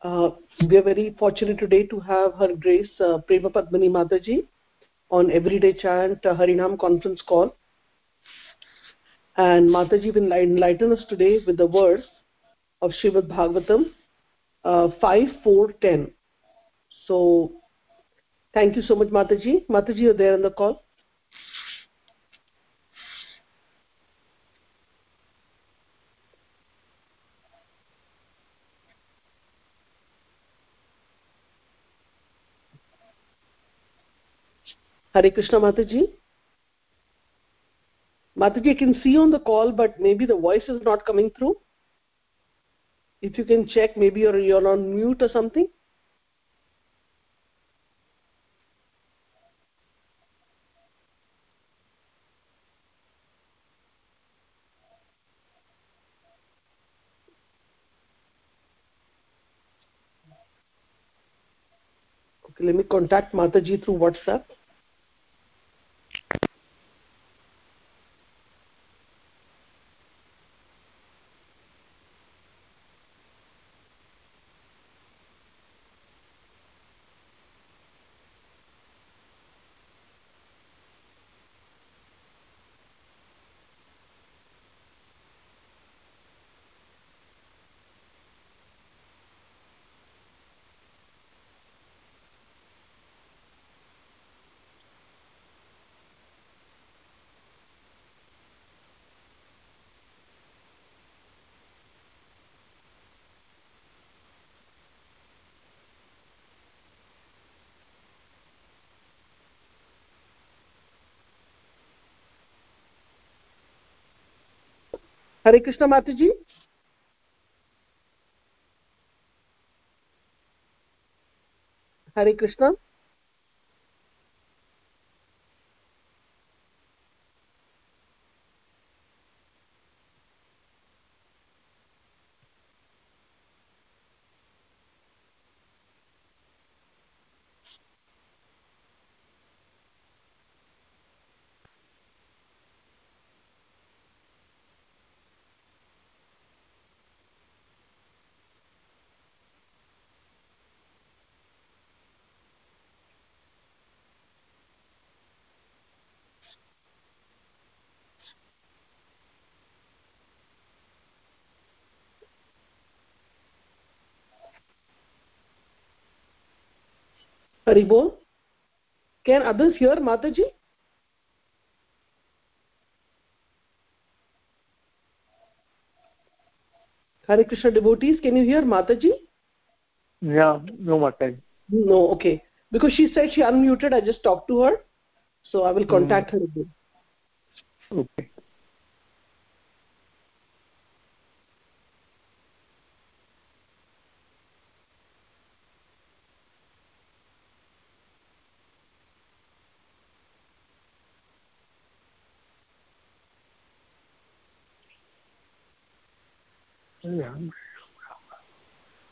Uh, we are very fortunate today to have Her Grace uh, Prema Padmini Mataji on Everyday Chant uh, Harinam conference call. And Mataji will enlighten us today with the verse of Srimad Bhagavatam uh, 5, 4, 10. So, thank you so much, Mataji. Mataji, you're there on the call. Hare Krishna Mataji. Mataji, I can see you on the call, but maybe the voice is not coming through. If you can check, maybe you're, you're on mute or something. Okay, let me contact Mataji through WhatsApp. Hare Krishna Mataji. Hare Krishna. Haribol can others your Mata ji Hare Krishna devotees can you hear Mata ji no Mata no okay because she said she unmuted I just talk to her so I will contact her okay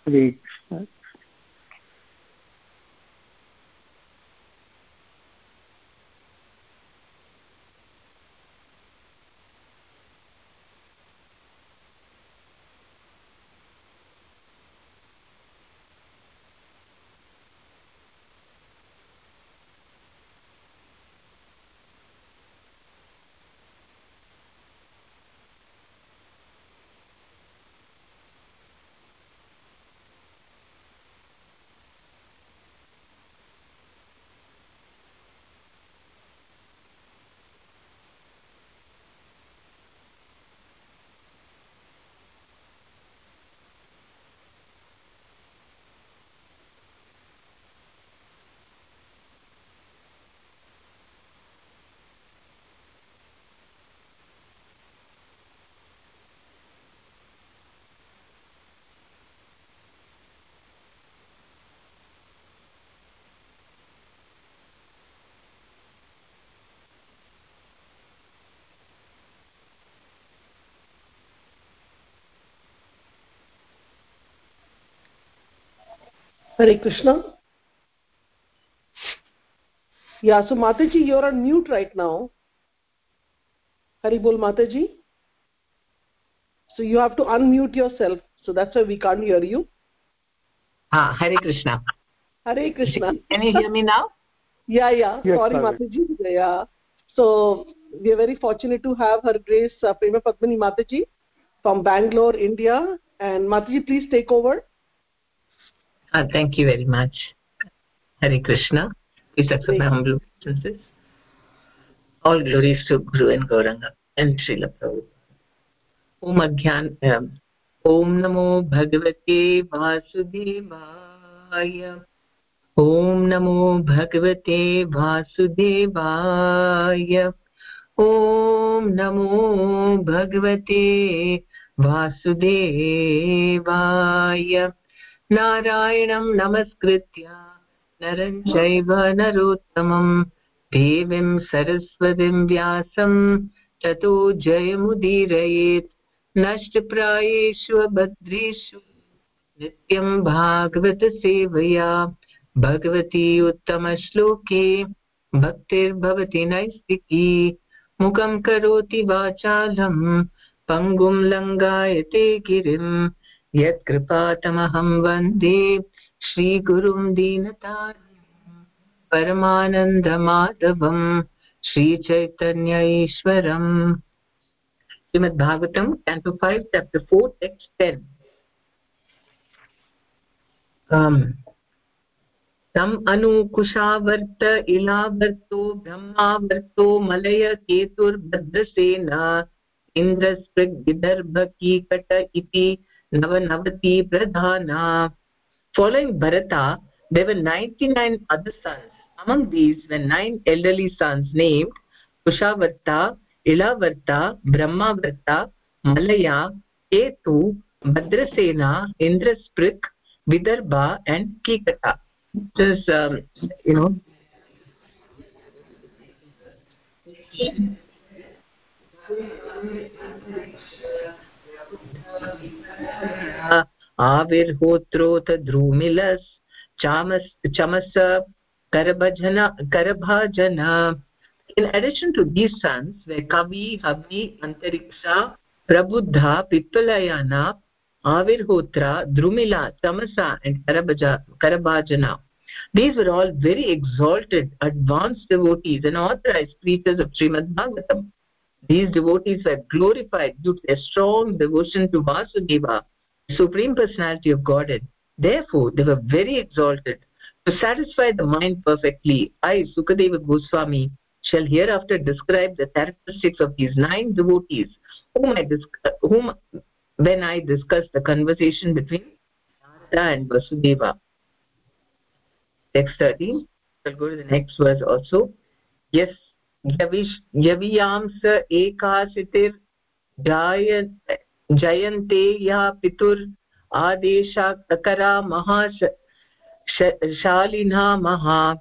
Hare Krishna. Hare Krishna. Yeah, so Mataji, you're on mute right now. Haribol Mataji. So you have to unmute yourself. So that's why we can't hear you. ah hare krishna hare krishna can you hear me now yeah yeah yes, sorry mataji yeah so we are very fortunate to have her grace uh, prema padmini mataji from bangalore india and mataji please take over thank you very much Hare Krishna इस अवसर पर हम लोग all glories to guru and Gauranga and Srila Prabhu ओम अज्ञान ओम नमो भगवते वासुदेवाय ओम नमो भगवते वासुदेवाय ओम नमो भगवते वासुदेवाय नारायणं नमस्कृत्य। नरं चैव नरोत्तमं। देवीं सरस्वतीं व्यासं। ततो जयमुदीरयेत्। नष्टप्रायेषु भद्रेषु नित्यं भागवतसेवया। भगवती उत्तमश्लोके। भक्तिर्भवति नैस्तिकी। मुखं करोति वाचालं। पङ्गुं लङ्गायते गिरिं यत्कृपातमहं वंदे श्रीगुरुं दीनतारिणीं परमानन्दमाधवं श्रीचैतन्य ईश्वरम् Srimad Bhagavatam canto five chapter four text ten तम् अनुकुशावर्त इलावर्तो, ब्रह्मावर्तो, मलयकेतुर्भद्रसेन इन्द्रस्पृग्विदर्भकीकट इति नवनवति प्रधाना Following Bharata, there were 99 other sons. Among these were nine elderly sons named Kushavarta, Ilavarta, Brahmavarta, Malaya, Ketu, Bhadrasena, Indrasprik, Vidarbha and Kikata. Just, um, you know, आविर्होत्रोत ध्रूमिलस् चामस् चमस करभजन करभाजन in addition to these sons were kavi havi antariksha prabuddha pitpalayana avirhotra drumila tamasa and karabhaja karabhajana these were all very exalted advanced devotees and authorized preachers of Srimad Bhagavatam these devotees were glorified due to their strong devotion to Vasudeva the supreme personality of godhead therefore they were very exalted to satisfy the mind perfectly i sukadeva goswami shall hereafter describe the characteristics of these nine devotees whom I whom when I discuss the conversation between Narada and Vasudeva. Text 13. I'll go to the next verse also. Yes, yaviyams ekasitir jayante ya pitur adesha takara mahas shalina maha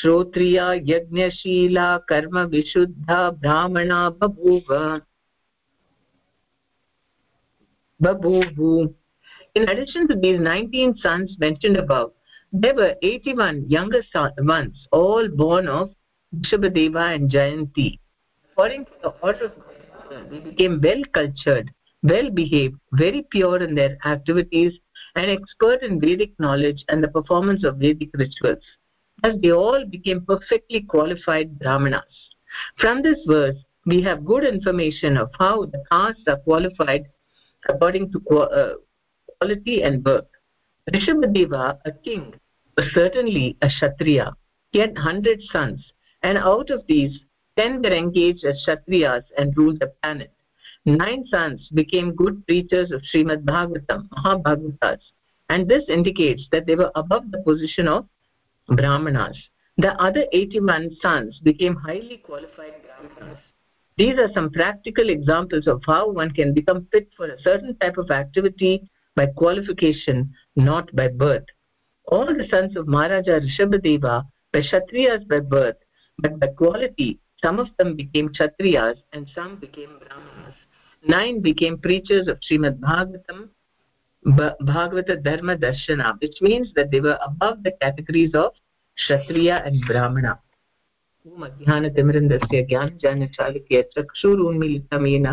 श्रोत्रिया यज्ञशीला कर्मविशुद्धा ब्राह्मणा बभूव बभूवु In addition to these 19 sons mentioned above, there were 81 younger ones, all born of Rishabhadeva and Jayanti. According to the order of they became well cultured, well behaved, very pure in their activities, and expert in Vedic knowledge and the performance of Vedic rituals. Thus they all became perfectly qualified brahmanas. From this verse, we have good information of how the castes are qualified according to uh, quality and birth. Rishabhadeva, a king, was certainly a Kshatriya. He had hundred sons, and out of these, ten were engaged as Kshatriyas and ruled the planet. Nine sons became good preachers of Srimad Bhagavatam, Mahabhagavatas, and this indicates that they were above the position of brahmanas. The other 81 sons became highly qualified brahmanas. These are some practical examples of how one can become fit for a certain type of activity by qualification not by birth. All the sons of maharaja rishabhadeva were kshatriyas by birth but by quality some of them became kshatriyas and some became brahmanas nine became preachers of srimad bhagavatam Bhagavata Dharma Darshana, which means that they were above the categories of Kshatriya and Brahmana. ॐ अज्ञानतिमिरन्दस्य ज्ञानजानचालक्य चक्षुरुन्मिलितमेन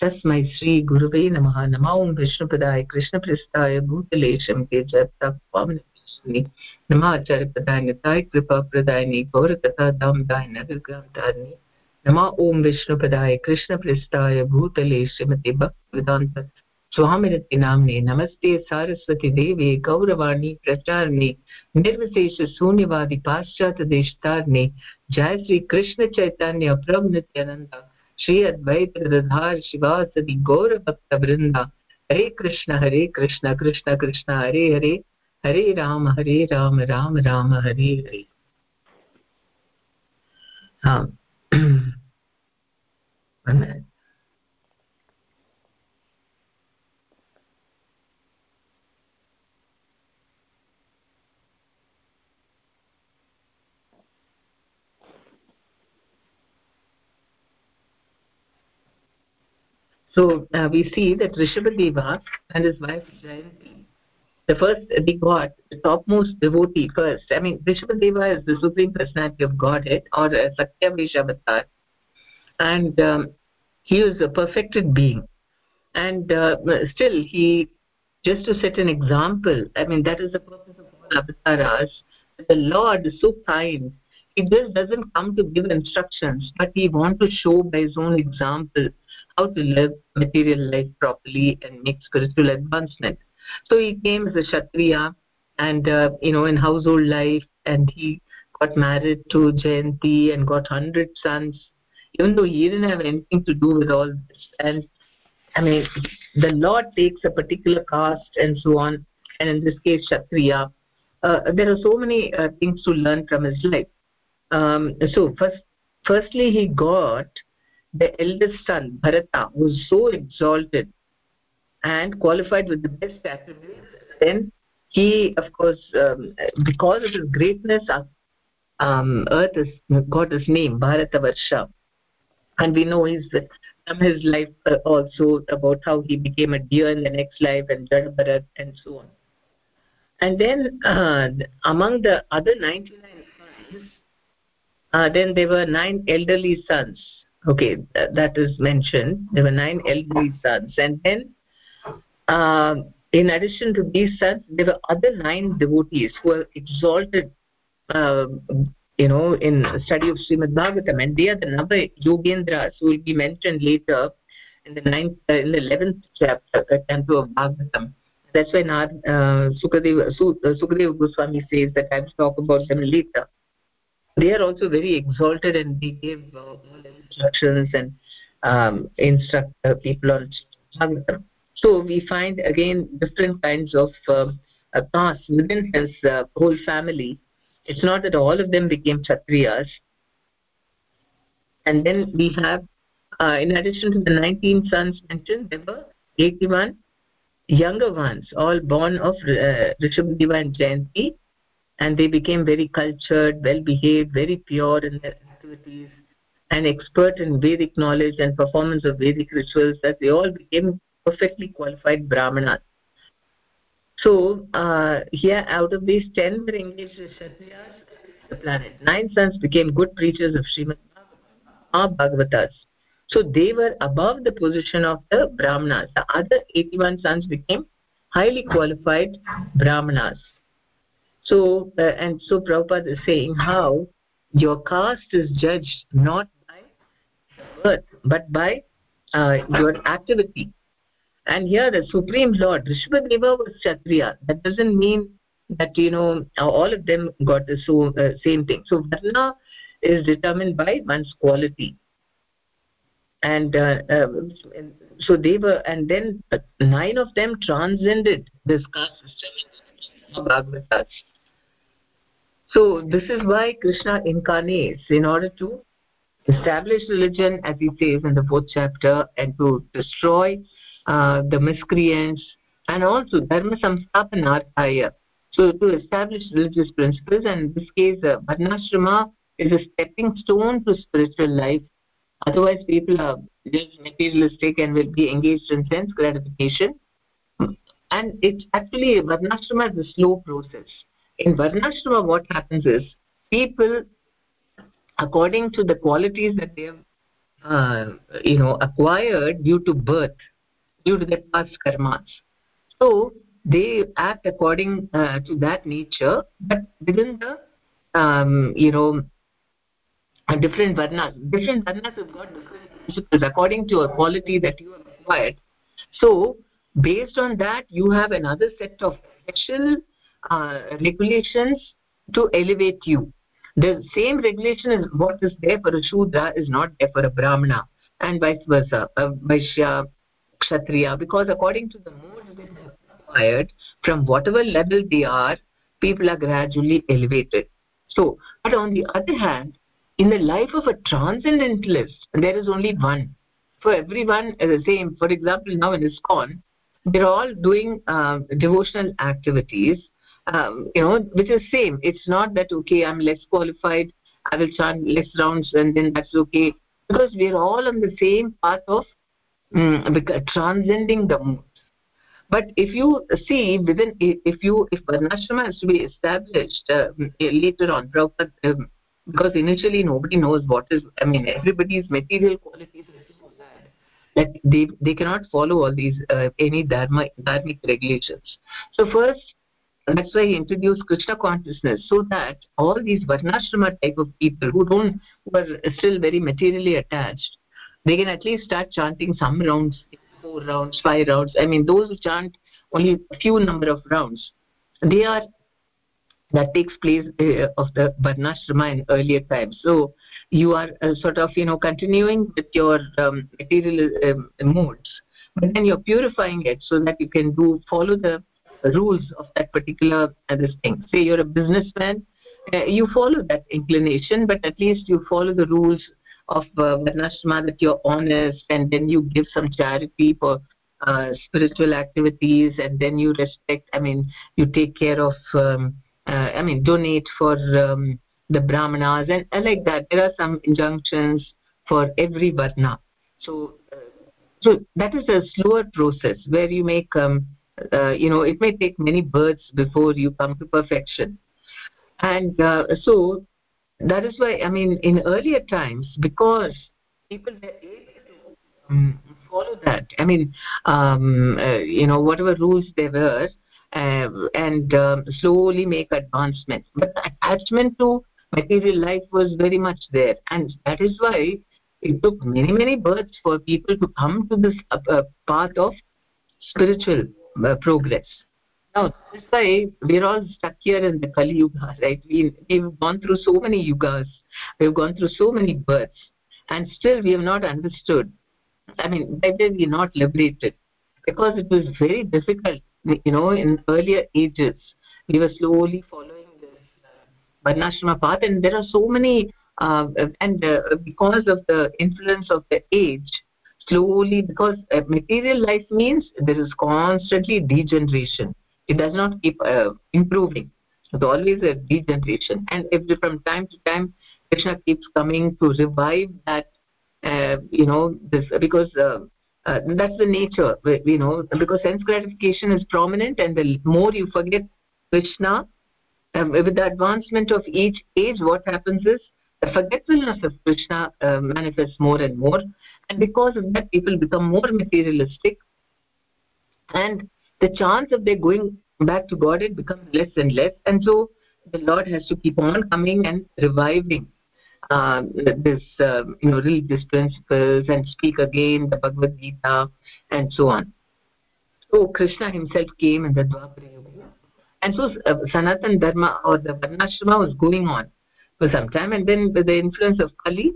तस्मै श्रीगुरुवे नमः नमो विष्णुपदाय कृष्णप्रस्थाय भूतले शमिते जप्तापावने नमाचार्यपदाय निताय कृपाप्रदायिनि भूतले श्रीमति नमस्ते सारस्वती देवे गौरवाणी प्रचारिणे निर्विशेष शून्यवादि पाश्चात्य देशतारिणे जय श्री कृष्ण चैतन्य प्रभु नित्यानंद श्री अद्वैत गदाधार शिवासदि गौर भक्त वृंदा हरे कृष्ण हरे कृष्ण कृष्ण कृष्ण हरे हरे हरे राम हरे राम राम राम हरे हरे हाँ One minute. So uh, we see that Rishabhadeva and his wife Jayanti, the first they got the topmost devotee first. I mean, Rishabhadeva is the supreme personality of Godhead or uh, Satya Avatar, and um, he is a perfected being. And uh, still, he just to set an example. I mean, that is the purpose of all avatars. The Lord is so kind. He just doesn't come to give instructions, but he wants to show by his own example how to live material life properly and make spiritual advancement. So he came as a Kshatriya and, uh, you know, in household life and he got married to Jayanti and got 100 sons, even though he didn't have anything to do with all this. And I mean, the Lord takes a particular caste and so on, and in this case, Kshatriya. Uh, there are so many uh, things to learn from his life. Um, so, first, firstly, he got the eldest son, Bharata, was so exalted and qualified with the best attributes. Then he, of course, um, because of his greatness, um, Earth has got his name, Bharata Varsha. And we know his, from his life uh, also about how he became a deer in the next life and Jada Bharat and so on. And then uh, among the other 99 sons, uh, then there were nine elderly sons okay th- that is mentioned there were nine elderly sons and then uh, in addition to these sons there were other nine devotees who were exalted uh, you know in study of Srimad Bhagavatam. And they are the Nava Yogendras who will be mentioned later in the ninth uh, in the 11th chapter canto of Bhagavatam. That's why Nad, uh, Sukadeva, Su, uh, Sukadeva Goswami says that I will talk about them later. They are also very exalted and they give uh, all instructions and um, instruct uh, people on Bhagavatam. So we find again different kinds of uh, castes within his uh, whole family. It's not that all of them became Kshatriyas. And then we have, uh, in addition to the 19 sons mentioned, there were 81 younger ones, all born of uh, Rishabhadeva and Jayanti, and they became very cultured, well behaved, very pure in their activities, and expert in Vedic knowledge and performance of Vedic rituals, that they all became perfectly qualified Brahmanas. So, uh, here out of these ten were engaged as Kshatriyas, the planet. Nine sons became good preachers of Srimad Bhagavatas. So they were above the position of the Brahmanas. The other 81 sons became highly qualified Brahmanas. So, uh, and so Prabhupada is saying how your caste is judged not by birth, but by uh, your activity. And here the Supreme Lord, Rishabhadeva was Kshatriya. That doesn't mean that, you know, all of them got the so, uh, same thing. So Varna is determined by one's quality. And uh, um, so they were, and then nine of them transcended this caste system Bhagavatas. So this is why Krishna incarnates in order to establish religion, as he says in the fourth chapter, and to destroy uh, the miscreants, and also dharma samsthapanarthaya. So to establish religious principles, and in this case, uh, varnashrama is a stepping stone to spiritual life. Otherwise, people are just materialistic and will be engaged in sense gratification. And it's actually varnashrama is a slow process in varnashrama what happens is people according to the qualities that they have uh, you know acquired due to birth due to their past karmas. So they act according uh, to that nature but within the um, you know different varnas. Different varnas have got different principles according to a quality that you have acquired. So based on that you have another set of special uh, regulations to elevate you. The same regulation is what is there for a shudra is not there for a brahmana and vice versa a vaishya kshatriya because according to the modes they acquired from whatever level they are people are gradually elevated. So but on the other hand in the life of a transcendentalist there is only one. For everyone is the same for example now in ISKCON they're all doing uh, devotional activities um, you know which is same. It's not that okay i'm less qualified i will chant less rounds and then that's okay because we're all on the same path of um, transcending the mood but if you see within if you if varnashrama has to be established uh, later on um, because initially nobody knows what is i mean everybody's material qualities that. They they cannot follow all these uh, any dharma dharmic regulations. So first that's why he introduced krishna consciousness so that all these varnashrama type of people who don't who are still very materially attached they can at least start chanting some rounds four rounds five rounds. I mean those who chant only a few number of rounds they are that takes place uh, of the varnashrama in earlier times. So you are uh, sort of you know continuing with your um, material um, modes but then you're purifying it so that you can do follow the rules of that particular uh, this thing. Say you're a businessman uh, you follow that inclination but at least you follow the rules of uh, varnashrama that you're honest and then you give some charity for uh, spiritual activities and then you respect i mean you take care of um, uh, i mean donate for um, the brahmanas and, and like that. There are some injunctions for every varna. So uh, so that is a slower process where you make um, uh, you know it may take many births before you come to perfection. And uh, so that is why i mean in earlier times because people were able to um, follow that. I mean um, uh, you know whatever rules there were uh, and um, slowly make advancement but attachment to material life was very much there. And that is why it took many many births for people to come to this uh, uh path of spiritual uh, progress now that's why we're all stuck here in the kali yuga right? We, we've gone through so many yugas. We've gone through so many births. And still we have not understood i mean whether we're not liberated because it was very difficult. You know in earlier ages we were slowly following this uh, varnashrama path. And there are so many uh, and uh, because of the influence of the age slowly because uh, material life means there is constantly degeneration it does not keep uh, improving. It's always a degeneration. And if from time to time krishna keeps coming to revive that uh, you know this because uh, uh, that's the nature you know because sense gratification is prominent and the more you forget krishna um, with the advancement of each age what happens is the forgetfulness of krishna uh, manifests more and more. And because of that people become more materialistic. And the chance of their going back to god it becomes less and less. And so the lord has to keep on coming and reviving uh, this uh, you know religious principles and speak again the bhagavad gita and so on. So krishna himself came in the dwapara and so uh, sanatan dharma or the varnashrama was going on for some time. And then with the influence of kali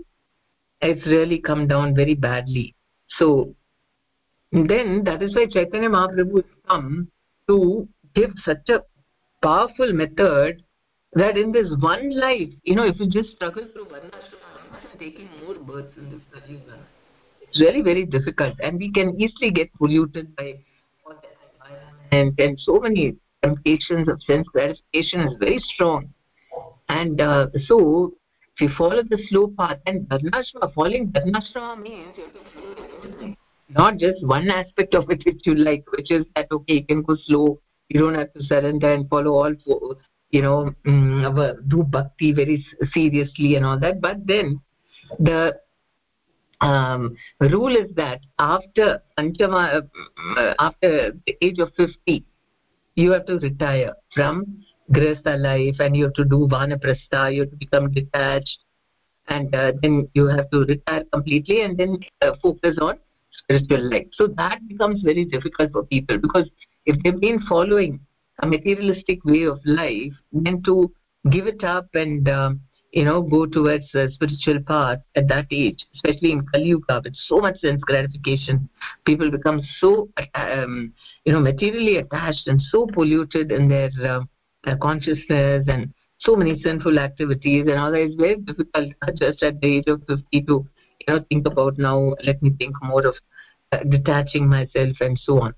it's really come down very badly. So then that is why chaitanya mahaprabhu has come to give such a powerful method that in this one life you know if you just struggle through varnashrama taking more births in this Kalyuga it's really very difficult. And we can easily get polluted by environment and so many temptations of sense gratification is very strong. And uh, so if you follow the slow path and varnashrama following varnashrama means you have to not just one aspect of it which you like which is that okay you can go slow. You don't have to surrender and follow all four, you know um, do bhakti very seriously and all that. But then the um, rule is that after Panchama, uh, after the age of 50, you have to retire from Grihastha life and you have to do Vanaprastha, you have to become detached and uh, then you have to retire completely and then uh, focus on spiritual life. So that becomes very difficult for people because if they've been following a materialistic way of life, then to give it up and um, you know go towards a spiritual path at that age especially in kali yuga with so much sense gratification people become so um, you know materially attached and so polluted in their, uh, their consciousness and so many sinful activities and all that it's very difficult just at the age of 50 to know think about now let me think more of uh, detaching myself and so on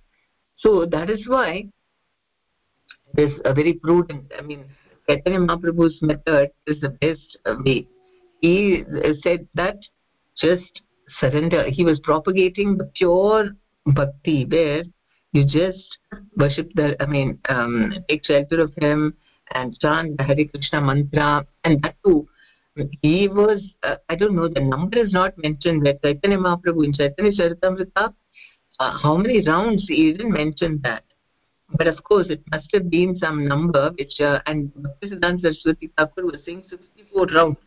so that is why this a very prudent i mean Chaitanya Mahaprabhu's method is the best way. He said that just surrender. He was propagating the pure bhakti where you just worship the, I mean, um, take shelter of him and chant the Hare Krishna mantra and that too. He was, uh, I don't know, the number is not mentioned there. Chaitanya Mahaprabhu in Chaitanya Charitamrita, uh, how many rounds he didn't mention that. But of course it must have been some number which uh, and Bhaktisiddhanta Saraswati Thakur was saying 64 rounds.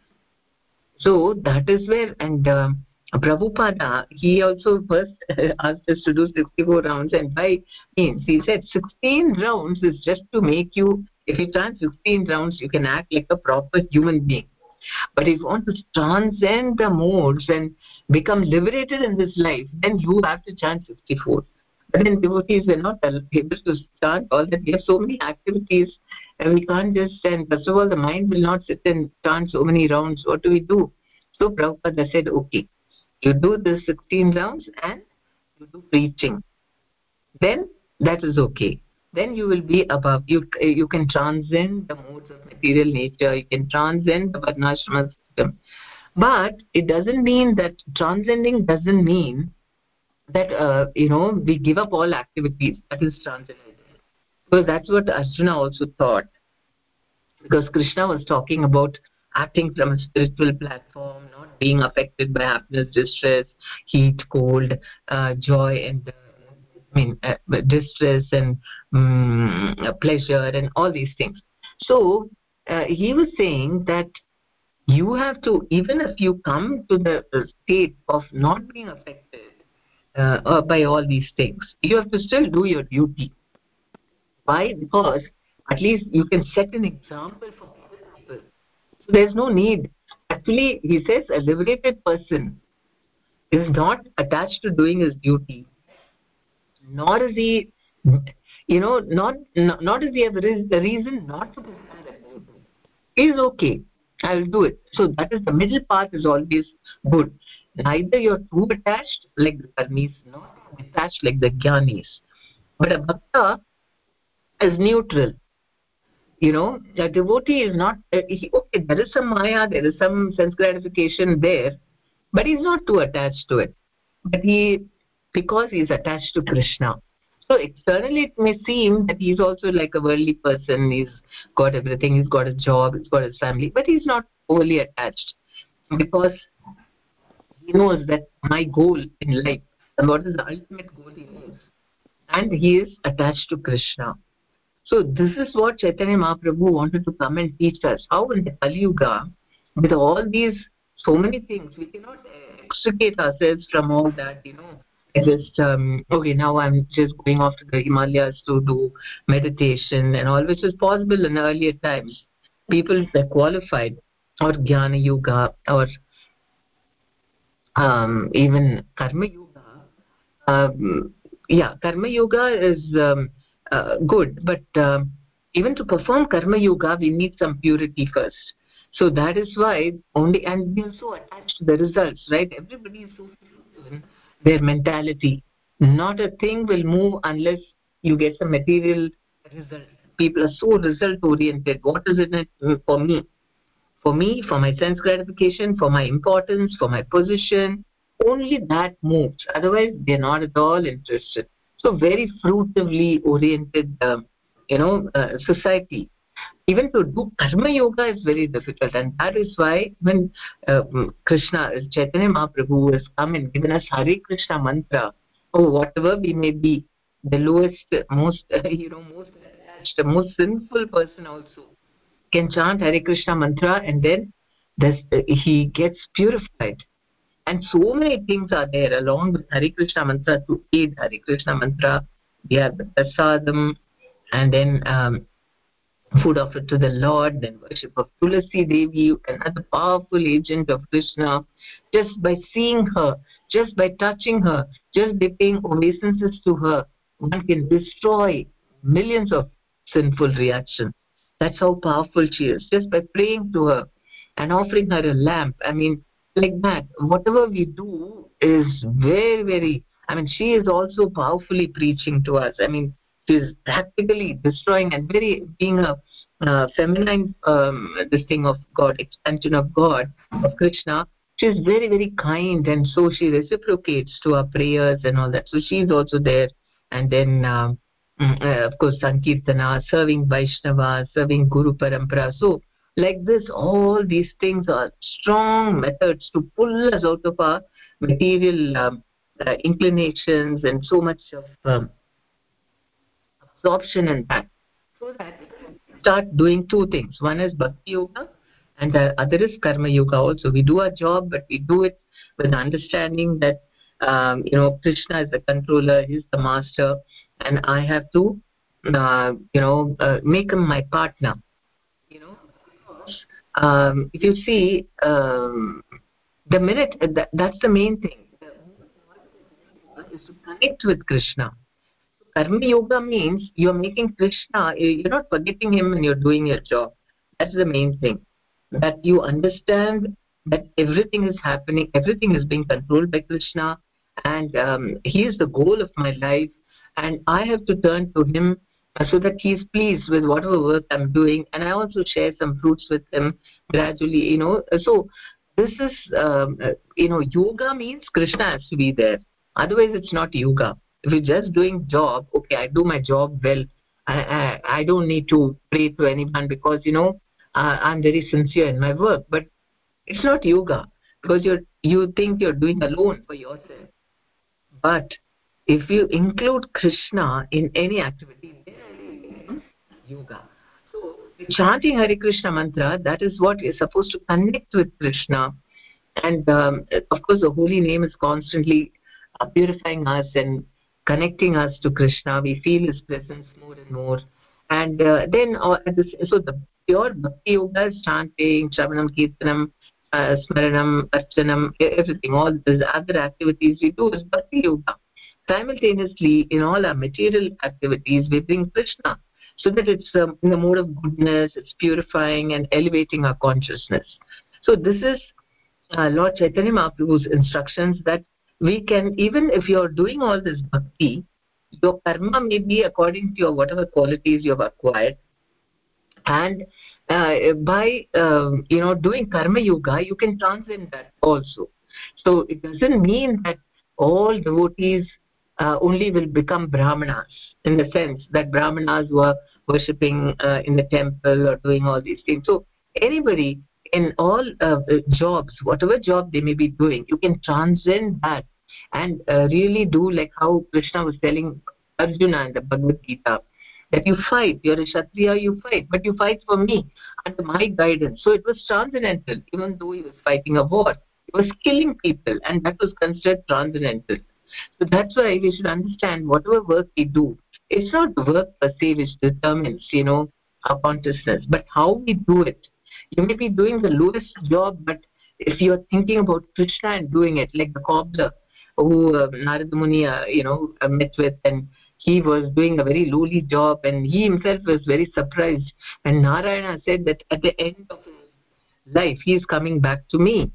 So that is where and uh, Prabhupada he also first asked us to do 64 rounds. And by means he said 16 rounds is just to make you if you chant 16 rounds you can act like a proper human being but if you want to transcend the modes and become liberated in this life then you have to chant 64 but then devotees were not able to chant all that. We have so many activities and we can't just stand. First of all, the mind will not sit and chant so many rounds. What do we do? So Prabhupada said, okay, you do the 16 rounds and you do preaching. Then that is okay. Then you will be above. You, you can transcend the modes of material nature. You can transcend the Varnashrama system. But it doesn't mean that transcending doesn't mean that uh, you know we give up all activities that is transcendental because that's what arjuna also thought because krishna was talking about acting from a spiritual platform not being affected by happiness distress heat cold uh, joy and uh, i mean uh, distress and um, pleasure and all these things. So uh, he was saying that you have to even if you come to the state of not being affected uh, uh, by all these things you have to still do your duty. Why? Because at least you can set an example for people. So there's no need. Actually he says a liberated person is not attached to doing his duty nor is he you know not not is he have the reason not to perform that is okay. I'll do it. So that is the middle path is always good. Neither you're too attached like the karmis not detached like the jnanis but a bhakta is neutral. You know a devotee is not uh, he, okay there is some maya there is some sense gratification there but he's not too attached to it. But he because he's attached to krishna. So externally it may seem that he's also like a worldly person. He's got everything. He's got a job. He's got his family. But he's not overly attached because he knows that my goal in life and what is the ultimate goal he knows and he is attached to krishna. So this is what chaitanya mahaprabhu wanted to come and teach us. How in the kali yuga with all these so many things? We cannot extricate ourselves from all that you know just um, okay now i'm just going off to the himalayas to do meditation and all which was possible in earlier times. People that qualified or jnana yoga or um, even karma yoga um, yeah karma yoga is um, uh, good but um, even to perform karma yoga we need some purity first. So that is why only and we are so attached to the results right? Everybody is so their mentality. Not a thing will move unless you get some material result. People are so result oriented what is it for me? For me for my sense gratification for my importance for my position only that moves. Otherwise they're not at all interested. So very fruitively oriented um, you know uh, society even to do karma yoga is very difficult and that is why when uh, krishna chaitanya mahaprabhu has come and given us hare krishna mantra or whatever we may be the lowest most you know most attached most sinful person also can chant hare krishna mantra and then this, uh, he gets purified. And so many things are there along with hare krishna mantra to aid hare krishna mantra. We have the prasadam and then um, food offered to the Lord, then worship of Tulasi Devi, another powerful agent of Krishna. Just by seeing her, just by touching her, just by paying obeisances to her, one can destroy millions of sinful reactions. That's how powerful she is. Just by praying to her and offering her a lamp, I mean, like that, whatever we do is very, very, I mean, she is also powerfully preaching to us. I mean, is practically destroying and very being a uh, feminine um, this thing of god expansion of god of krishna she is very very kind and so she reciprocates to our prayers and all that. So she is also there. And then um, mm, uh, of course sankirtana serving vaishnava serving guru parampara. So like this all these things are strong methods to pull us out of our material um, uh, inclinations and so much of um, absorption and that so that start doing two things. One is bhakti yoga and the other is karma yoga also. We do our job but we do it with understanding that um, you know krishna is the controller he's the master and i have to uh, you know uh, make him my partner. You know? Um, if you see um, the minute that, that's the main thing. Is to connect with krishna karma yoga means you're making krishna you're not forgetting him when you're doing your job. That's the main thing. That you understand that everything is happening everything is being controlled by krishna and um, he is the goal of my life and i have to turn to him so that he is pleased with whatever work i'm doing and i also share some fruits with him gradually you know. So this is um, you know yoga means krishna has to be there. Otherwise it's not yoga if you're just doing job okay i do my job well. I i, I don't need to pray to anyone because you know i'm very sincere in my work. But it's not yoga because you you think you're doing alone for yourself. But if you include krishna in any activity yoga. So chanting Hare Krishna mantra, that is what is supposed to connect with Krishna. And um, of course, the holy name is constantly uh, purifying us and connecting us to krishna we feel his presence more and more. And uh, then uh, so the pure bhakti yoga chanting shravanam kirtanam uh, smaranam archanam everything all these other activities we do is bhakti yoga. Simultaneously in all our material activities we bring krishna so that it's um, in the mode of goodness it's purifying and elevating our consciousness. So this is uh, lord chaitanya mahaprabhu's instructions that we can even if you are doing all this bhakti your karma may be according to your whatever qualities you have acquired. And uh, by um, you know doing karma yoga you can transcend that also. So it doesn't mean that all devotees uh, only will become brahmanas in the sense that brahmanas were worshipping uh, in the temple or doing all these things. So anybody in all uh, jobs whatever job they may be doing you can transcend that and uh, really do like how krishna was telling arjuna in the bhagavad gita that you fight you're a kshatriya you fight but you fight for me under my guidance. So it was transcendental even though he was fighting a war he was killing people and that was considered transcendental. So that's why we should understand whatever work we do it's not work per se which determines you know our consciousness but how we do it you may be doing the lowest job but if you are thinking about krishna and doing it like the cobbler who uh, narada muni uh, you know uh, met with and he was doing a very lowly job and he himself was very surprised. And narayana said that at the end of his life he is coming back to me.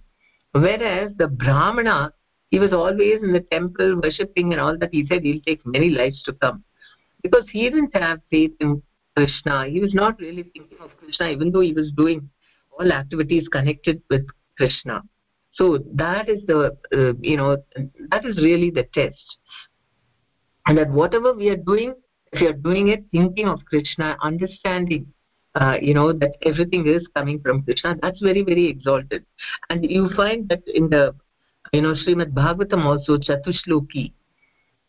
Whereas the brahmana he was always in the temple worshipping and all that. He said he'll take many lives to come. Because he didn't have faith in krishna. He was not really thinking of krishna even though he was doing all activities connected with krishna. So that is the uh, you know that is really the test. And that whatever we are doing if you are doing it thinking of krishna understanding uh, you know that everything is coming from krishna that's very very exalted. And you find that in the you know srimad bhagavatam also chatushloki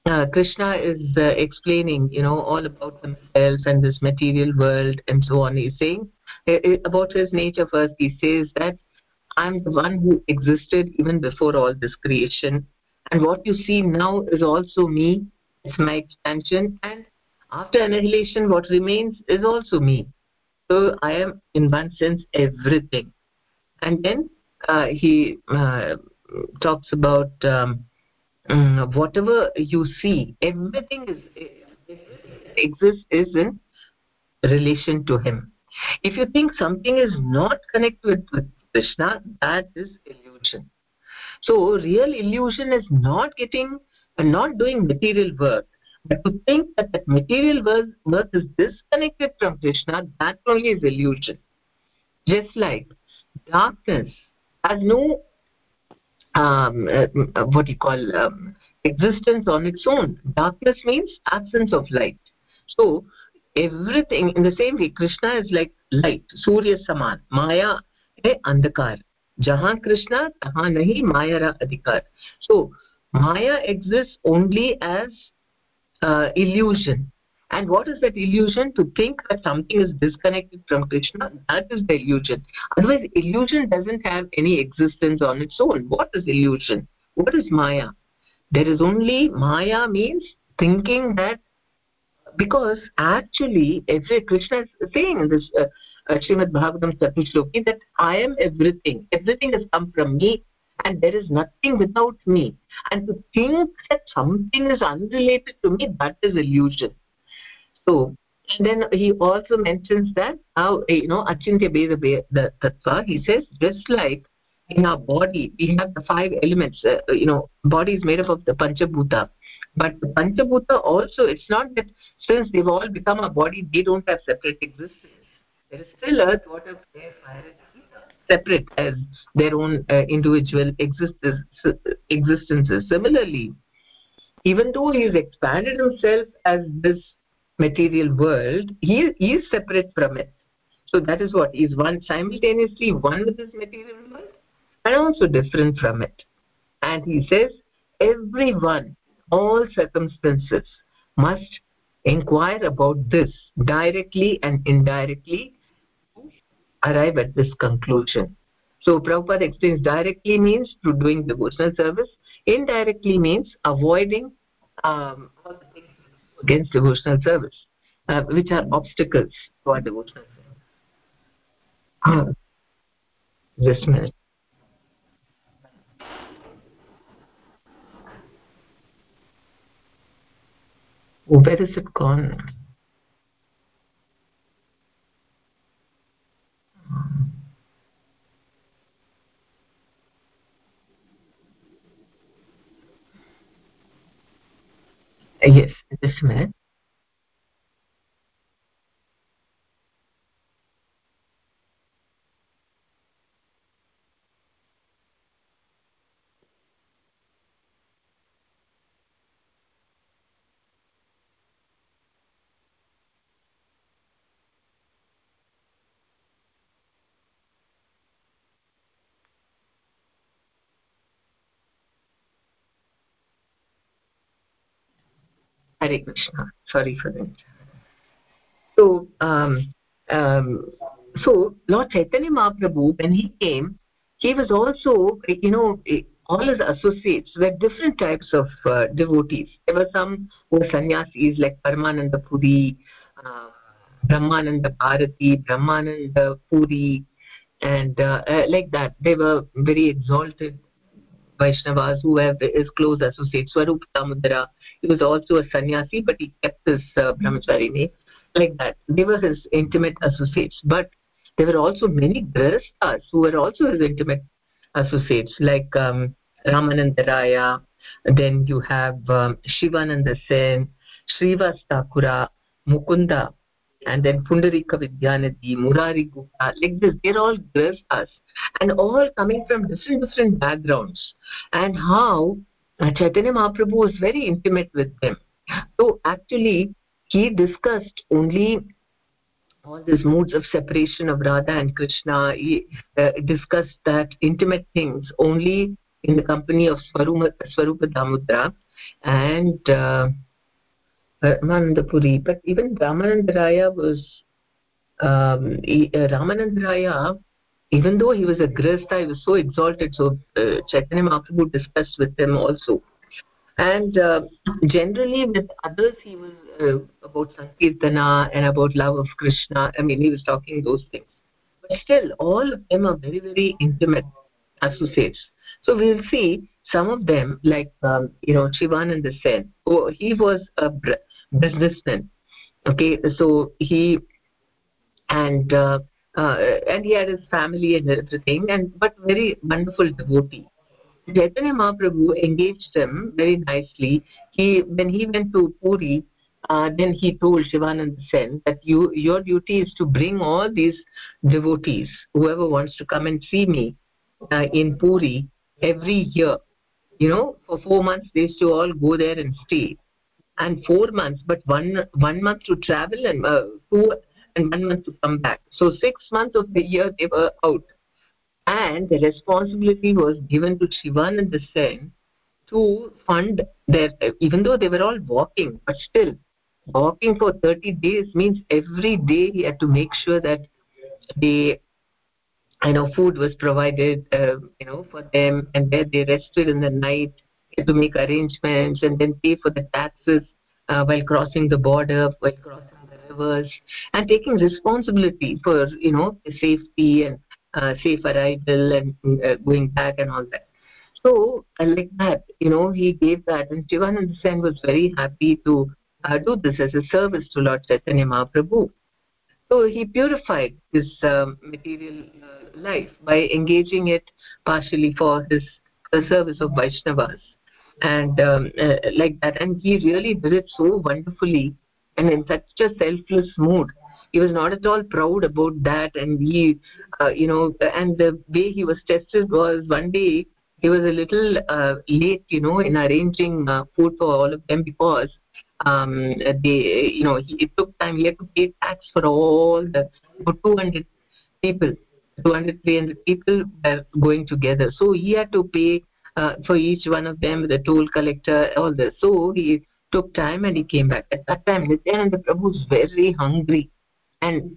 uh, krishna is uh, explaining you know all about himself and this material world and so on. He's saying uh, uh, about his nature first. He says that i'm the one who existed even before all this creation. And what you see now is also me. It's my expansion. And after annihilation what remains is also me. So i am in one sense everything. And then uh, he uh, talks about um, um, whatever you see everything is exists is in relation to him. If you think something is not connected with krishna that is illusion. So real illusion is not getting not doing material work. But to think that that material work, work is disconnected from krishna that only is illusion. Just like darkness has no um, uh, what you call um, existence on its own. Darkness means absence of light. So everything in the same way krishna is like light surya saman maya andhakar. Jahan krishna tahan nahi maya ra adhikar. So maya exists only as uh, illusion and what is that illusion to think that something is disconnected from krishna that is the illusion otherwise illusion doesn't have any existence on its own what is illusion what is maya there is only maya means thinking that because actually every krishna is saying in this uh, uh, Srimad Bhagavatam Chatushloki that I am everything. Everything has come from me and there is nothing without me. And to think that something is unrelated to me, that is illusion. So, and then he also mentions that how, you know, Achintya Beda the Tattva, he says, just like in our body, we have the five elements, uh, you know, body is made up of the Panchabhuta. But the Panchabhuta also, it's not that since they've all become a body, they don't have separate existence there is still earth water air fire separate as their own uh, individual existences similarly even though he has expanded himself as this material world he, he is separate from it. So that is what is one simultaneously one with this material world and also different from it. And he says everyone all circumstances must inquire about this directly and indirectly arrive at this conclusion. So Prabhupada explains directly means to doing devotional service indirectly means avoiding um, against devotional service uh, which are obstacles our devotional service. Uh, just a minute where is it gone yes just a Hare Krishna. Sorry for that. So, um, um, so Lord Chaitanya Mahaprabhu, when he came, he was also, you know, all his associates were different types of uh, devotees. There were some who were sannyasis like Paramananda Puri, uh, Brahmananda Bharati, Brahmananda Puri, and uh, uh, like that. They were very exalted Vaishnavas who have his close associates. Swarup Damodara, he was also a sannyasi, but he kept his uh, brahmachari name. Like that. They were his intimate associates. But there were also many grihasthas who were also his intimate associates, like um, Ramanandaraya, then you have um, Shivananda Sen, Srivas Thakura, Mukunda, and then Pundarika Vidyanidhi, Murari Gupta, like this, they're all grihasthas and all coming from different different backgrounds and how uh, Chaitanya Mahaprabhu was very intimate with them. So actually he discussed only all these moods of separation of Radha and Krishna. He uh, discussed that intimate things only in the company of Swarupa, Swarupa Damodara and uh, Ramanandapuri. But even Ramanandaraya was um, he, uh, Ramanandaraya, even though he was a grihastha, he was so exalted. So uh, Chaitanya Mahaprabhu discussed with him also. And uh, generally with others, he was uh, about Sankirtana and about love of Krishna. I mean, he was talking those things. But still, all of them are very, very intimate associates. So we'll see some of them, like, um, you know, Shivananda Sen, he was a businessman. Okay, so he, and, uh, uh, and he had his family and everything, and but very wonderful devotee. Chaitanya Mahaprabhu engaged him very nicely. He, when he went to Puri, uh, then he told Shivananda Sen that you, your duty is to bring all these devotees, whoever wants to come and see me uh, in Puri every year. You know, for four months they used to all go there and stay, and four months, but one one month to travel and uh, two and one month to come back. So six months of the year they were out, and the responsibility was given to Shivananda Sen to fund their. Even though they were all walking, but still walking for 30 days means every day he had to make sure that they you know food was provided uh, you know for them and where they rested in the night to make arrangements and then pay for the taxes uh, while crossing the border while crossing the rivers and taking responsibility for you know safety and uh, safe arrival and uh, going back and all that. So uh, like that you know he gave that and Shivananda Sen was very happy to uh, do this as a service to Lord Chaitanya Mahaprabhu so he purified his um, material uh, life by engaging it partially for his the service of Vaishnavas and um, uh, like that. And he really did it so wonderfully and in such a selfless mood. He was not at all proud about that, and he, uh, you know, and the way he was tested was one day he was a little uh, late, you know, in arranging uh, food for all of them because um, they, you know, it took time. He had to pay tax for all the for 200 people, 200, 300 people were going together. So he had to pay uh, for each one of them, the toll collector, all this. So he took time and he came back. At that time, Nityananda Prabhu was very hungry and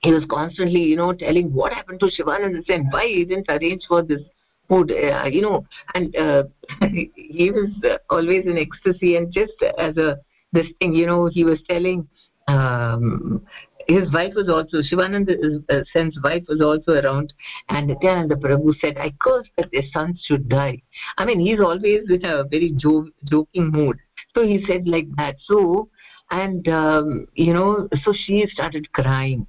he was constantly, you know, telling what happened to Shivananda Sen, why he didn't arrange for this food, uh, you know, and uh, he was uh, always in ecstasy and just as a this thing, you know, he was telling um, his wife was also Shivananda uh, Sen's wife was also around, and Nityananda Prabhu said, "I curse that their sons should die." I mean, he's always in a very jo- joking mood. So he said like that. So, and um, you know, so she started crying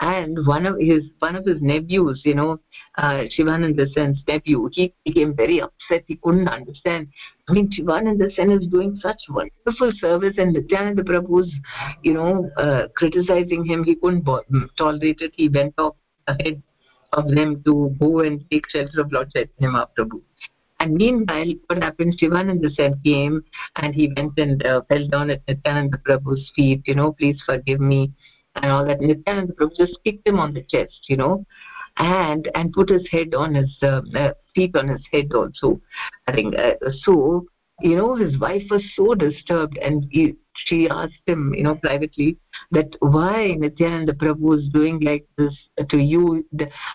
and one of his one of his nephews you know uh, shivananda sen's nephew he became very upset. He couldn't understand. I mean shivananda sen is doing such wonderful service and nityananda prabhu's you know uh, criticizing him. He couldn't mm, tolerate it. He went off ahead of them to go and take shelter of lord chaitanya mahaprabhu. And meanwhile, what happened? Shivananda Sen came and he went and uh, fell down at Nityananda Prabhu's feet. You know, please forgive me and all that. Nityananda Prabhu just kicked him on the chest, you know, and and put his head on his uh, uh, feet on his head also. I think uh, so. You know, his wife was so disturbed, and he, she asked him, you know, privately that why Nityananda Prabhu is doing like this to you.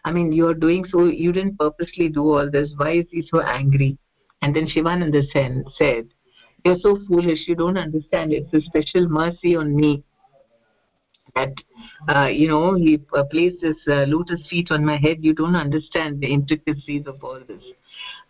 I mean, you are doing so. You didn't purposely do all this. Why is he so angry? And then Shivananda Sen said, "You're so foolish. You don't understand. It's a special mercy on me that uh, you know he uh, placed his uh, lotus feet on my head. You don't understand the intricacies of all this.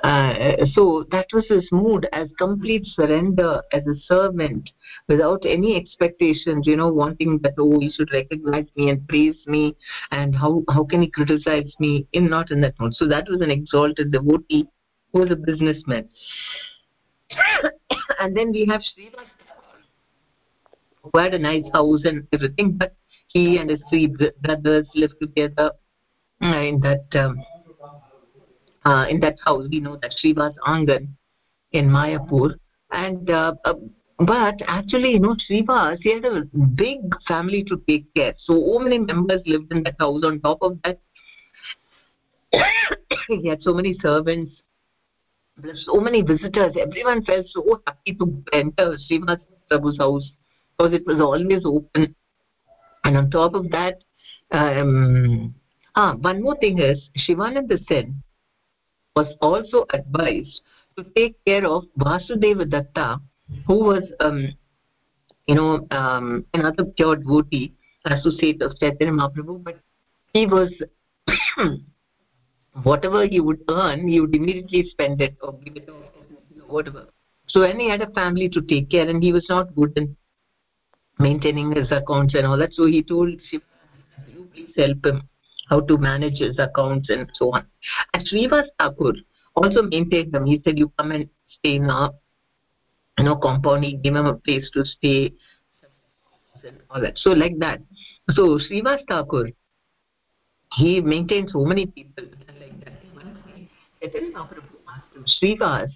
Uh, so that was his mood as complete surrender as a servant without any expectations you know wanting that oh he should recognize me and praise me and how how can he criticize me in not in that mood. So that was an exalted devotee who was a businessman. And then we have Srivas who had a nice house and everything, but he and his three brothers lived together uh, in that um, uh, in that house. We know that Srivas Angan in Mayapur, and uh, uh, but actually, you know, Srivas, he had a big family to take care. So many members lived in that house. On top of that, he had so many servants, so many visitors. Everyone felt so happy to enter Srivas Prabhu's house because it was always open. And on top of that, um, ah, one more thing is Shivananda Sen was also advised to take care of Vasudeva Datta, who was, um, you know, um, another pure devotee, associate of Chaitanya Mahaprabhu, but he was, whatever he would earn, he would immediately spend it or give it or whatever. So when he had a family to take care and he was not good in maintaining his accounts and all that, so he told Shiva, you please help him how to manage his accounts and so on. And Srivas Thakur also maintained them. He said, you come and stay in our you know, compound, he gave him a place to stay and all that. So like that. So Srivas Thakur, he maintained so many people like that. Him, Srivas,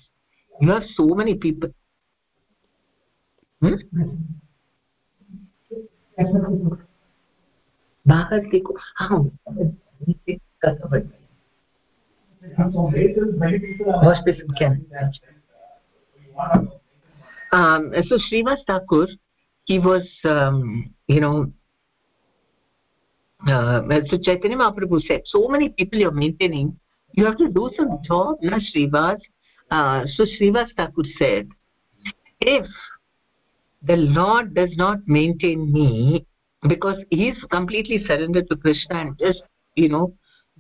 you have so many people. Hmm? bhagavatiku aham katavati hospital can um so shrivas thakur he was um, you know uh, so Chaitanya Mahaprabhu said, so many people you're maintaining, you have to do some job, na Srivas. Uh, so Srivas Thakur said, if the Lord does not maintain me because he's completely surrendered to Krishna and just, you know,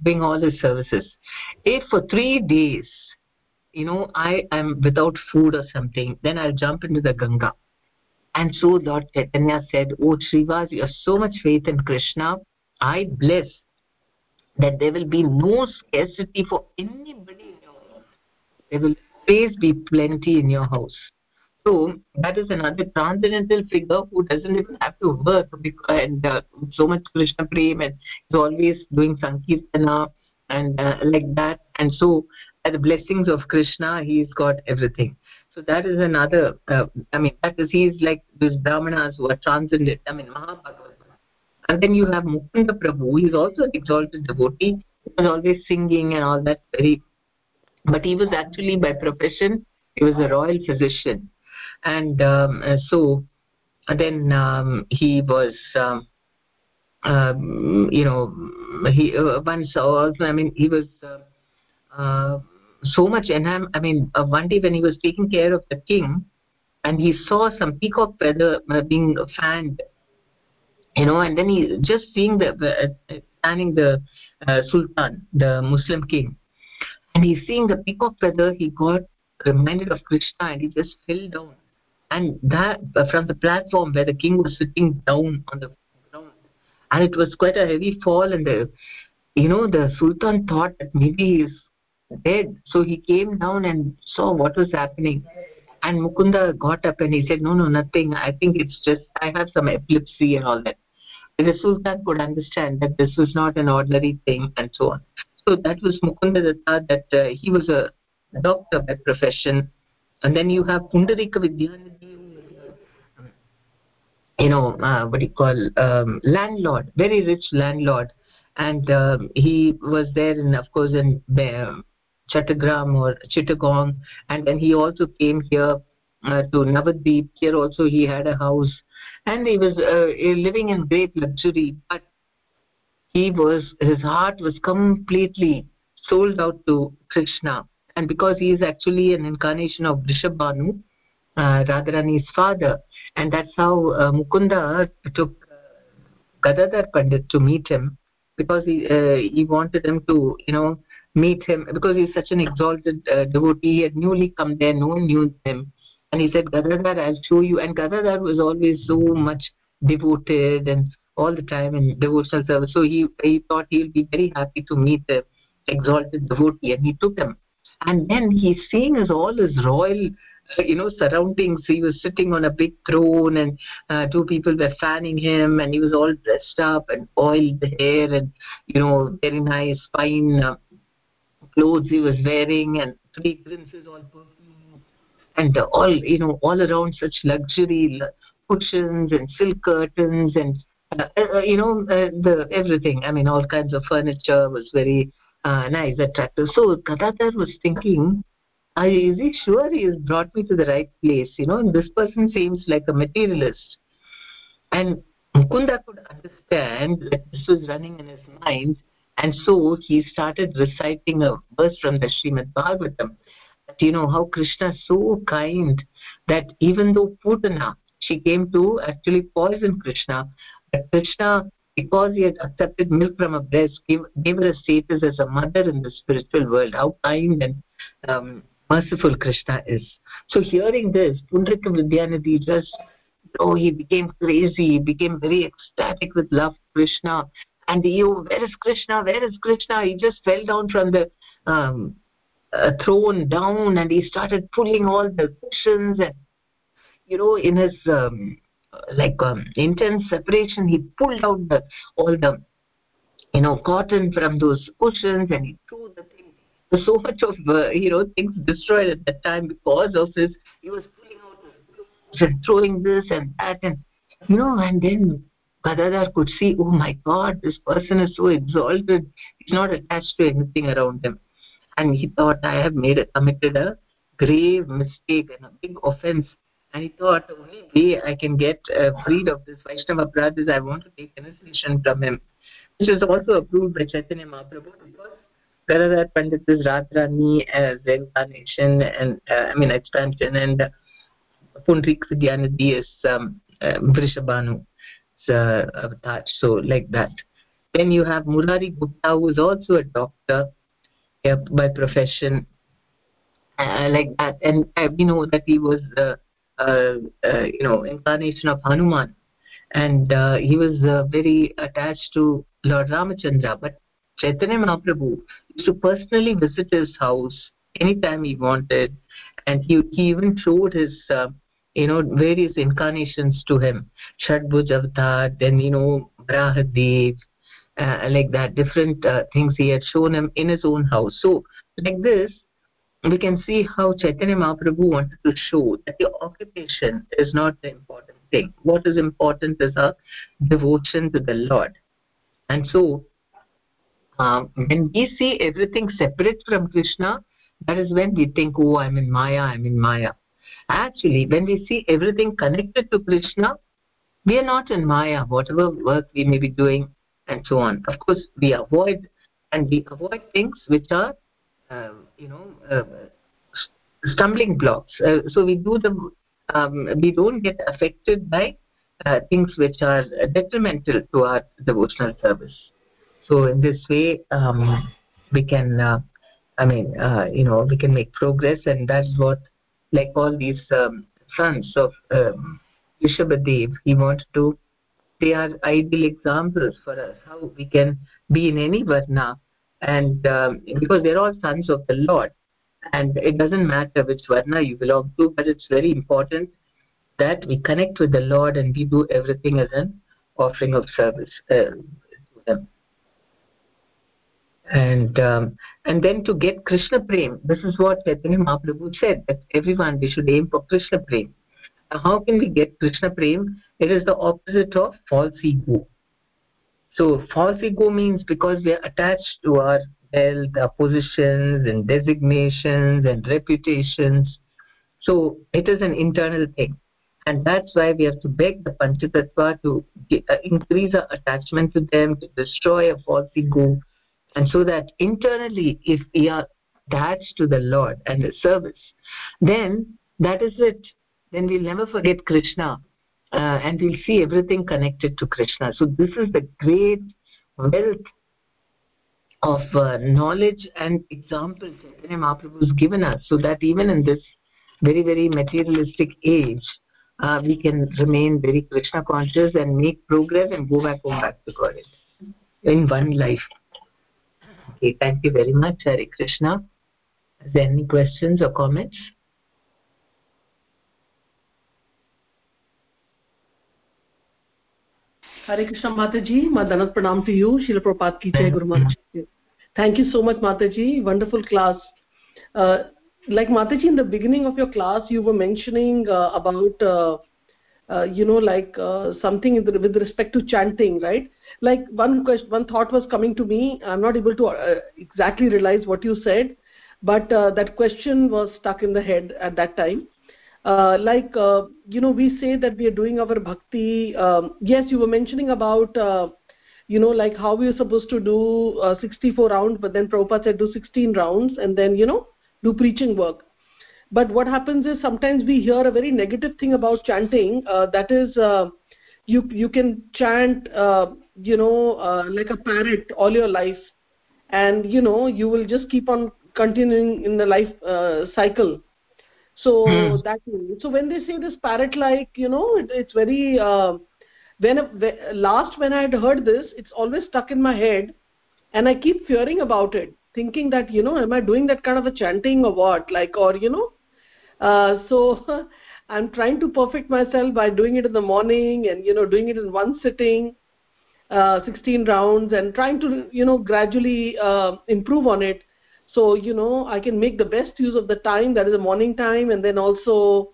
doing all his services. If for three days, you know, I am without food or something, then I'll jump into the Ganga. And so Lord Chaitanya said, Oh Srivas, you have so much faith in Krishna. I bless that there will be no scarcity for anybody in your house. There will always be plenty in your house. So that is another transcendental figure who doesn't even have to work and uh, so much Krishna prem and is always doing Sankirtana and uh, like that. And so by the blessings of Krishna, he's got everything. So that is another, uh, I mean, that is, he's like these Brahmanas who are transcendent, I mean, Mahabhagavata. And then you have Mukunda Prabhu, he's also an exalted devotee. He was always singing and all that very, but he was actually by profession, he was a royal physician and um, uh, so then um, he was um, um, you know he uh, once also i mean he was uh, uh, so much enhanced i mean uh, one day when he was taking care of the king and he saw some peacock feather uh, being fanned you know and then he just seeing the uh, fanning the sultan the muslim king and he's seeing the peacock feather he got reminded of krishna and he just fell down and that uh, from the platform where the king was sitting down on the ground. And it was quite a heavy fall and the you know the sultan thought that maybe he's dead. So he came down and saw what was happening. And mukunda got up and he said no no nothing. I think it's just i have some epilepsy and all that. And the sultan could understand that this was not an ordinary thing and so on. So that was mukunda datta that uh, he was a doctor by profession. And then you have pundarika vidyanidhi you know uh, what do you call um, landlord very rich landlord. And um, he was there in of course in um, Chattogram or Chittagong. And then he also came here uh, to Navadvip. Here also he had a house. And he was uh, living in great luxury. But he was his heart was completely sold out to Krishna. And because he is actually an incarnation of Vrishabhanu uh, Radharani's father. And that's how uh, Mukunda took uh, Gadadhar Pandit to meet him because he uh, he wanted him to, you know, meet him because he's such an exalted uh, devotee. He had newly come there, no one knew him. And he said, Gadadhar, I'll show you. And Gadadhar was always so much devoted and all the time in devotional service. So he, he thought he'll be very happy to meet the exalted devotee. And he took him. And then he's seeing his all his royal you know surroundings he was sitting on a big throne and uh, two people were fanning him and he was all dressed up and oiled hair and you know very nice fine uh, clothes he was wearing and fragrances all perfume and uh, all you know all around such luxury cushions and silk curtains and uh, uh, you know uh, the everything. I mean all kinds of furniture was very nice attractive. So gadadhar was thinking is he sure he has brought me to the right place you know and this person seems like a materialist and mukunda could understand that this was running in his mind and so he started reciting a verse from the Srimad Bhagavatam. That, you know, how Krishna is so kind that even though Putana, she came to actually poison Krishna, but Krishna, because he had accepted milk from a breast, gave, gave her a status as a mother in the spiritual world. How kind and um, merciful Krishna is. So hearing this, Pundarika Vidyanidhi just, oh, he became crazy, he became very ecstatic with love Krishna. And you where is krishna? Where is krishna? He just fell down from the um, uh, throne down and he started pulling all the cushions and you know in his um, like um, intense separation he pulled out the all the you know cotton from those cushions and he threw the so much of uh, you know things destroyed at that time because of this he was pulling out the and throwing this and that and you know and then Gadadhar could see, oh my God, this person is so exalted. He's not attached to anything around him. And he thought, I have made a, committed a grave mistake and a big offense. And he thought, the only way I can get uh, freed of this Vaishnava aparadh is I want to take initiation from him, which is also approved by Chaitanya Mahaprabhu because Gadadhar Pandit is Radharani as reincarnation and, uh, I mean, expansion, and uh, Pundrik Vidyanidhi is um, uh, Vrishabhanu uh, attached. So like that. Then you have Murari Gupta, who is also a doctor yeah, by profession, uh, like that. And uh, we know that he was, uh, uh, uh, you know, incarnation of Hanuman, and uh, he was uh, very attached to Lord Ramachandra. But Chaitanya Mahaprabhu used to personally visit his house anytime he wanted, and he he even showed his uh, you know various incarnations to him. Shadbhuj avatar then you know Varahadev uh, like that different uh, things he had shown him in his own house. So like this we can see how chaitanya mahaprabhu wanted to show that the occupation is not the important thing. What is important is our devotion to the lord. And so um, when we see everything separate from krishna that is when we think oh i'm in maya i'm in maya Actually, when we see everything connected to Krishna, we are not in Maya, whatever work we may be doing and so on. Of course, we avoid and we avoid things which are, uh, you know, uh, stumbling blocks. Uh, so we do them, um, we don't get affected by uh, things which are detrimental to our devotional service. So in this way, um, we can, uh, I mean, uh, you know, we can make progress, and that's what like all these um, sons of um, he wanted to, they are ideal examples for us, how we can be in any varna, and um, because they're all sons of the Lord, and it doesn't matter which varna you belong to, but it's very important that we connect with the Lord and we do everything as an offering of service uh, to them and um, and then to get krishna prem this is what chaitanya mahaprabhu said that everyone we should aim for krishna prem. How can we get krishna prem? It is the opposite of false ego. So false ego means because we are attached to our wealth our positions and designations and reputations. So it is an internal thing. And that's why we have to beg the panchatattva to get, uh, increase our attachment to them to destroy a false ego and so that internally if we are attached to the lord and the service then that is it. Then we'll never forget krishna uh, and we'll see everything connected to krishna. So this is the great wealth of uh, knowledge and examples Chaitanya Mahaprabhu has given us so that even in this very very materialistic age uh, we can remain very krishna conscious and make progress and go back home back to god in one life Okay, thank you very much, Hare Krishna. Is there any questions or comments? Hare Krishna Mataji, dandavat Pranam to you, Srila Prabhupada ki Jai Guru Maharaj. Thank you so much Mataji, wonderful class. Uh, like mataji in the beginning of your class you were mentioning uh, about uh, uh, you know like uh, something with respect to chanting right? Like one question one thought was coming to me. I'm not able to uh, exactly realize what you said but uh, that question was stuck in the head at that time. Uh, like you know we say that we are doing our bhakti. Um, yes you were mentioning about you know like how we are supposed to do 64 rounds but then Prabhupada said do 16 rounds and then you know do preaching work but what happens is sometimes we hear a very negative thing about chanting uh, that is uh, you you can chant uh, you know uh, like a parrot all your life. And you know you will just keep on continuing in the life uh, cycle. So hmm. that so when they say this parrot like you know it, it's very uh, when last when i had heard this it's always stuck in my head. And i keep fearing about it thinking that you know am i doing that kind of a chanting or what? Like or you know uh, so i'm trying to perfect myself by doing it in the morning and you know doing it in one sitting uh, 16 rounds and trying to you know gradually uh, improve on it. So you know i can make the best use of the time that is the morning time and then also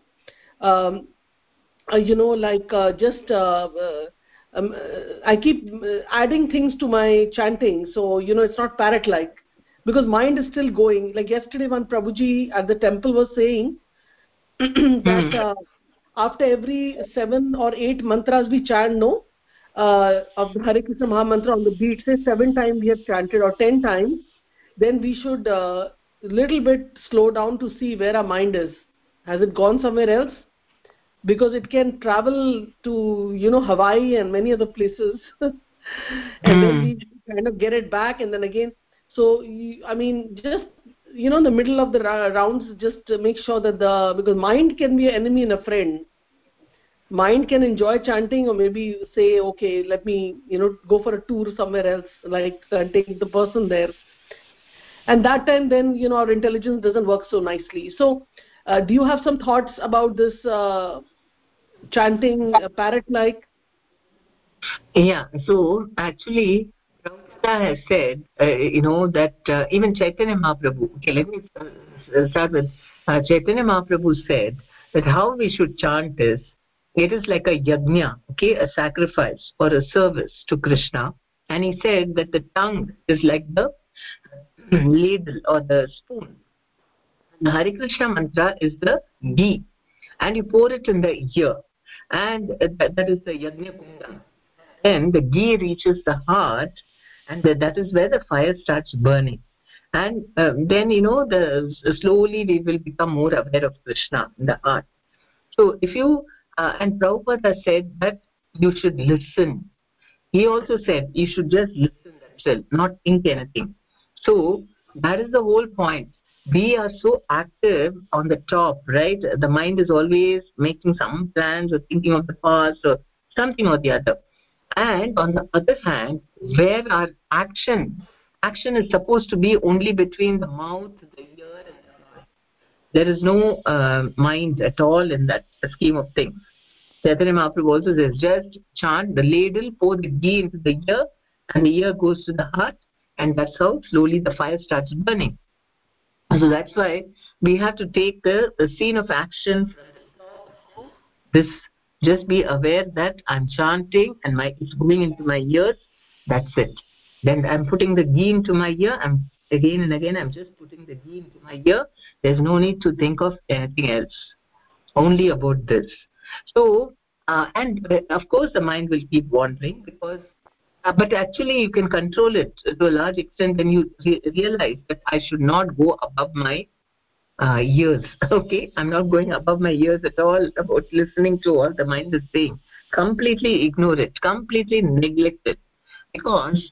um, uh, you know like uh, just uh, um, i keep adding things to my chanting. So you know it's not parrot like because mind is still going. Like yesterday when prabhuji at the temple was saying that uh, after every seven or eight mantras we chant no uh, of the Hare Krishna Maha Mantra on the beat say seven times we have chanted or ten times then we should uh, little bit slow down to see where our mind is. Has it gone somewhere else? Because it can travel to you know hawaii and many other places. And mm. then we kind of get it back and then again. So i mean just you know in the middle of the rounds just make sure that the because mind can be an enemy and a friend. Mind can enjoy chanting or maybe say okay let me you know go for a tour somewhere else like uh, take the person there. And that time then you know our intelligence doesn't work so nicely. So uh, do you have some thoughts about this uh, chanting uh, parrot like yeah so actually Prabhupada has said, uh, you know, that uh, even Chaitanya Mahaprabhu, okay, let me start with uh, Chaitanya Mahaprabhu said that how we should chant is, it is like a yajna, okay, a sacrifice or a service to Krishna. And he said that the tongue is like the ladle or the spoon. The Hare Krishna mantra is the ghee. And you pour it in the ear. And that, that is the yajna kunda. Then the ghee reaches the heart and that is where the fire starts burning. And um, then you know the slowly we will become more aware of krishna in the heart so if you uh, and prabhupada said that you should listen. He also said you should just listen that's not think anything. So that is the whole point. We are so active on the top right? The mind is always making some plans or thinking of the past or something or the other and on the other hand where our action? Action is supposed to be only between the mouth the ear and the heart there is no uh, mind at all in that scheme of things. Chaitanya Mahaprabhu also says just chant the ladle pour the ghee into the ear and the ear goes to the heart and that's how slowly the fire starts burning. So that's why we have to take the, the scene of action this just be aware that i'm chanting and my it's going into my ears. That's it. Then i'm putting the ghee into my ear. I'm again and again i'm just putting the ghee into my ear. There's no need to think of anything else. Only about this. So uh, and uh, of course the mind will keep wandering because uh, but actually you can control it to a large extent when you re realize that i should not go above my uh, years okay? I'm not going above my years at all about listening to what the mind is saying. Completely ignore it. Completely neglect it. Because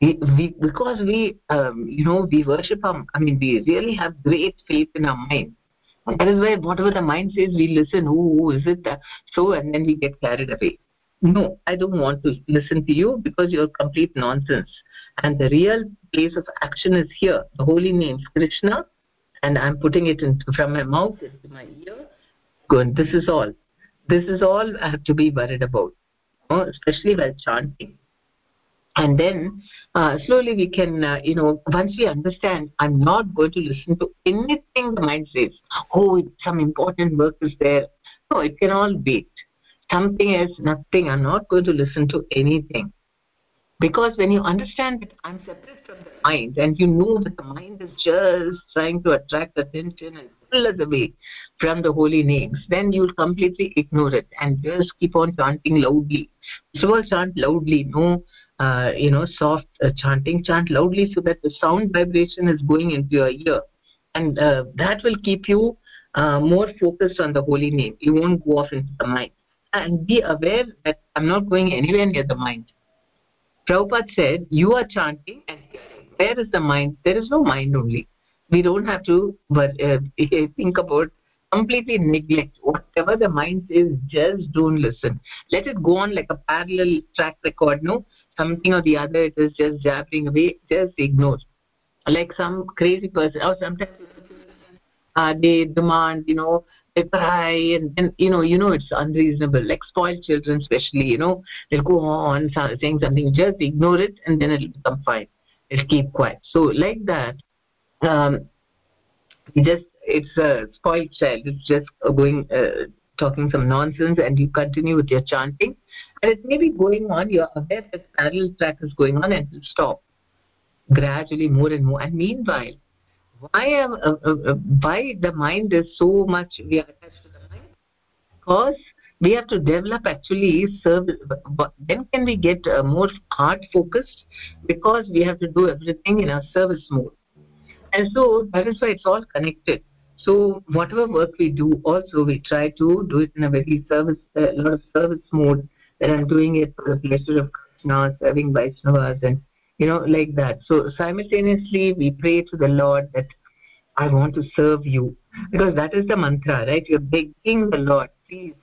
we, we because we um, you know we worship our, i mean we really have great faith in our mind. That is why whatever the mind says we listen. Who, who is it? That? so and then we get carried away. No i don't want to listen to you because you're complete nonsense. And the real place of action is here. The holy name krishna and i'm putting it in, from my mouth into my ear. Good. This is all. This is all i have to be worried about. Especially while chanting. And then uh, slowly we can uh, you know once we understand i'm not going to listen to anything the mind says. Oh some important work is there. No it can all wait something is nothing. I'm not going to listen to anything because when you understand that i'm separate from the mind and you know that the mind is just trying to attract attention and pull us away from the holy names then you'll completely ignore it and just keep on chanting loudly. So chant loudly no uh, you know soft uh, chanting chant loudly so that the sound vibration is going into your ear. And uh, that will keep you uh, more focused on the holy name. You won't go off into the mind. And be aware that i'm not going anywhere near the mind Prabhupada said you are chanting and where is the mind? There is no mind only. We don't have to but uh, think about completely neglect. Whatever the mind says just don't listen. Let it go on like a parallel track record no? Something or the other it is just jabbering away just ignore. Like some crazy person or sometimes uh, they demand you know cry and you know you know it's unreasonable. Like spoiled children especially you know they'll go on saying something just ignore it and then it'll become fine. It'll keep quiet. So like that um just it's a spoiled child. It's just going uh, talking some nonsense and you continue with your chanting. And it may be going on. You're aware that parallel track is going on and you stop gradually more and more. And meanwhile why am, uh, uh, uh, why the mind is so much we are attached to the mind? Because we have to develop actually service then can we get uh, more heart focused? Because we have to do everything in a service mode. And so that is why it's all connected. So whatever work we do also we try to do it in a very service a lot of service mode that i'm doing it for the pleasure of krishna serving vaishnavas and you know like that. So simultaneously we pray to the lord that i want to serve you. Because that is the mantra right? You're begging the lord please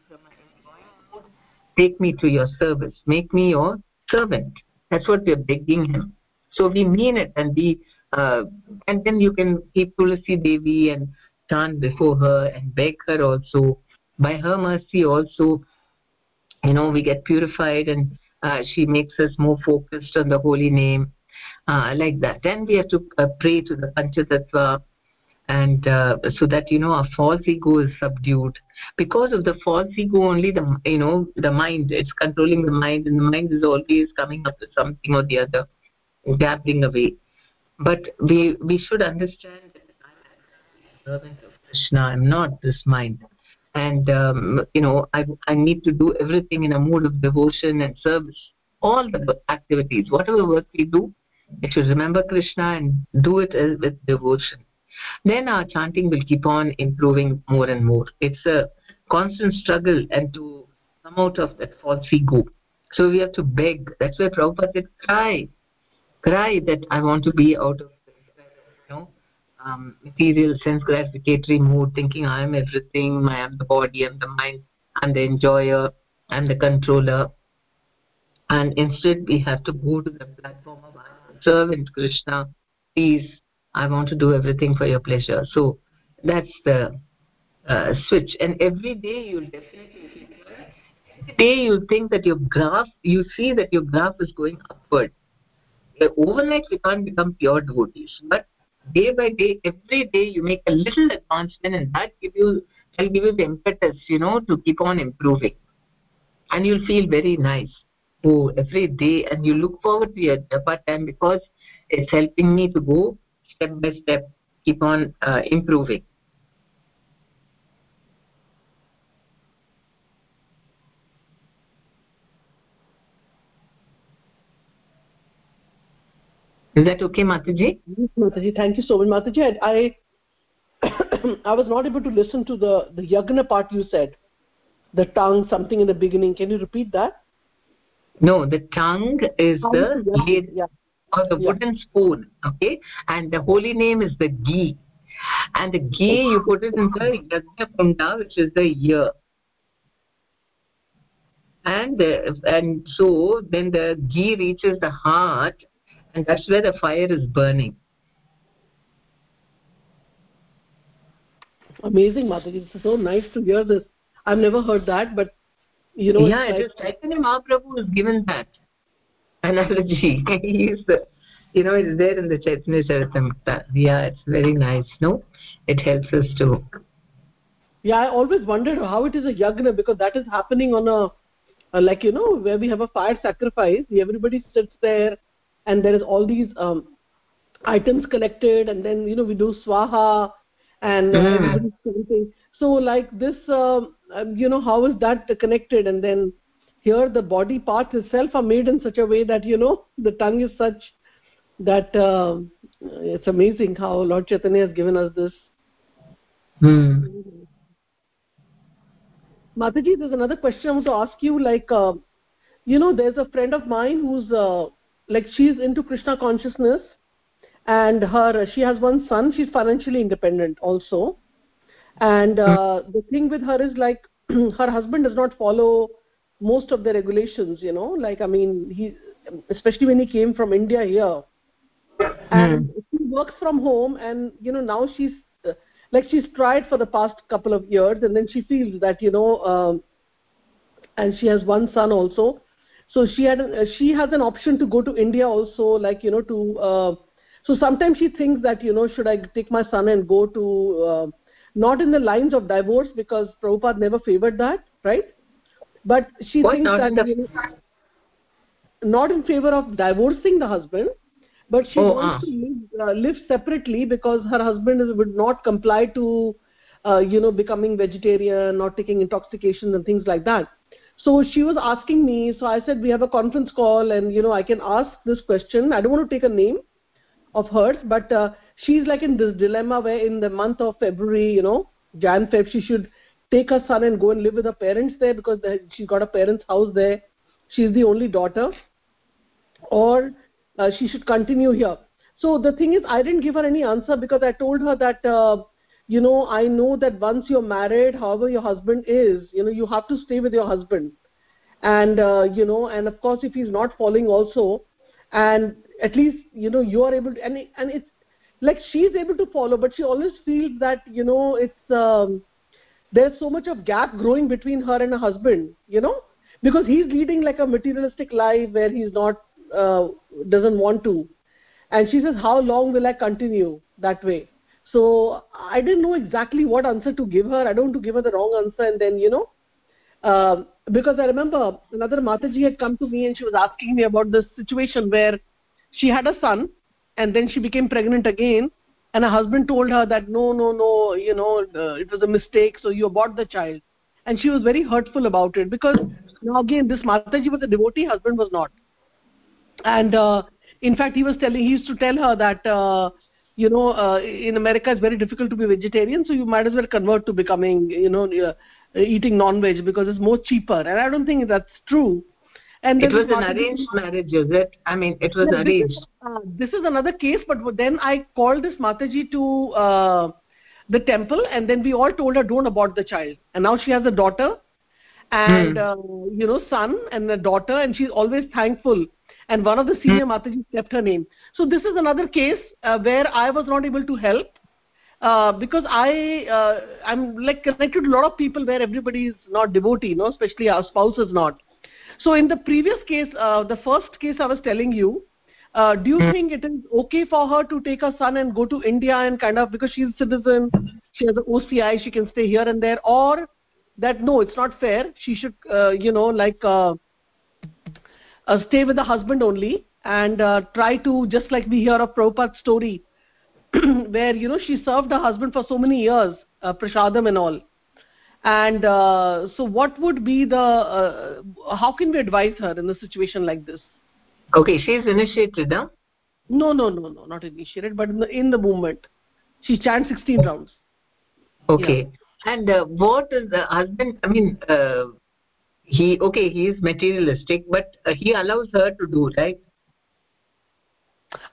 take me to your service. Make me your servant. That's what we're begging him. So we mean it and we uh, and then you can keep tulasi devi and stand before her and beg her also. By her mercy also you know we get purified and she makes us more focused on the holy name uh, like that. Then we have to uh, pray to the panchatattva and uh, so that you know our false ego is subdued. Because of the false ego only the you know the mind it's controlling the mind and the mind is always coming up with something or the other dabbling away. But we we should understand servant of krishna. I'm not this mind and um, you know I, I need to do everything in a mood of devotion and service. All the activities whatever work we do we should remember krishna and do it with devotion. Then our chanting will keep on improving more and more. It's a constant struggle and to come out of that false ego. So we have to beg. That's why prabhupada said cry. Cry that i want to be out of um, material sense gratificatory mood thinking i am everything i am the body i'm the mind i'm the enjoyer i'm the controller. And instead we have to go to the platform of servant krishna. Please i want to do everything for your pleasure. So that's the uh, switch. And every day you'll definitely every day you think that your graph you see that your graph is going upward. Overnight we can't become pure devotees. But day by day every day you make a little advancement and that give you will give you the impetus you know to keep on improving. And you'll feel very nice. Oh every day and you look forward to your japa time because it's helping me to go step by step keep on uh, improving is that okay mataji? Yes mataji thank you so much. Mataji i i was not able to listen to the the yagna part you said. The tongue something in the beginning. Can you repeat that? No the tongue is the lid yeah. or the wooden spoon okay? And the holy name is the ghee. And the ghee you put it in the yagna kunda which is the ear. And the, and so then the ghee reaches the heart and that's where the fire is burning amazing mataji this is so nice to hear this i've never heard that but you know yeah it is chaitanya mahaprabhu has given that analogy. He's the, you know, it's there in the Chaitanya Charitamrita. Yeah, it's very nice. No, it helps us to. Yeah, I always wondered how it is a yagna because that is happening on a, a like you know where we have a fire sacrifice. Everybody sits there, and there is all these um, items collected, and then you know we do swaha, and uh, Mm. everybody's So like this, um, um, you know, how is that connected? And then here the body parts itself are made in such a way that you know the tongue is such that uh, it's amazing how Lord Chaitanya has given us this. Hmm. Mataji, there's another question I want to ask you. Like, uh, you know, there's a friend of mine who's uh, like she's into Krishna consciousness, and her she has one son. She's financially independent also, and uh, the thing with her is like her husband does not follow most of the regulations. You know, like I mean, he especially when he came from India here, and she works from home, and you know now she's uh, like she's tried for the past couple of years and then she feels that you know um, and she has one son also so she had uh, she has an option to go to india also like you know to uh, so sometimes she thinks that you know should i take my son and go to uh, not in the lines of divorce because Prabhupada never favored that right but she What, thinks that the- you know, not in favor of divorcing the husband but she Oh, wants ah. to live, uh, live separately because her husband is, would not comply to uh, you know becoming vegetarian not taking intoxications and things like that so she was asking me so i said we have a conference call and you know i can ask this question. I don't want to take a name of hers but uh, she's like in this dilemma where in the month of february you know jan feb she should take her son and go and live with her parents there because she's got a parents house there. She's the only daughter. Or uh, she should continue here. So the thing is i didn't give her any answer because i told her that uh, you know i know that once you're married however your husband is you know you have to stay with your husband. And uh, you know and of course if he's not following also and at least you know you are able to and and it's like she's able to follow but she always feels that you know it's um, there's so much of gap growing between her and her husband you know? Because he's leading like a materialistic life where he's not uh, doesn't want to. And she says how long will i continue that way so i didn't know exactly what answer to give her. I don't want to give her the wrong answer and then you know uh, because i remember another mataji had come to me and she was asking me about this situation where she had a son and then she became pregnant again and her husband told her that no no no you know uh, it was a mistake so you abort the child. And she was very hurtful about it because now again this mataji was a devotee husband was not. And uh, in fact he was telling he used to tell her that uh, you know uh, in america it's very difficult to be vegetarian so you might as well convert to becoming you know uh, eating non veg because it's more cheaper and i don't think that's true and It was an arranged marriage, is it? I mean, it was yeah, this arranged. is, uh, this is another case, but then I called this Mataji to uh, the temple, and then we all told her, "Don't abort the child." And now she has a daughter, and Hmm. uh, you know, son and a daughter, and she's always thankful. And one of the senior Matajis kept her name. So this is another case uh, where I was not able to help uh, because I uh, I'm like connected to a lot of people where everybody is not devotee, you know, especially our spouse is not. So in the previous case, uh, the first case I was telling you, uh, do you think it is okay for her to take her son and go to India and kind of because she's a citizen, she has an OCI, she can stay here and there, or that no, it's not fair. She should, uh, you know, like uh, stay with the husband only and uh, try to just like we hear of Prabhupada's story, where you know she served her husband for so many years, uh, prasadam and all and uh, so what would be the uh, how can we advise her in a situation like this Okay, she is initiated, huh? no no no no not initiated but in the, in the movement she chants 16 rounds Okay. And uh, what is the husband? I mean, uh, he okay, he is materialistic, but uh, he allows her to do right.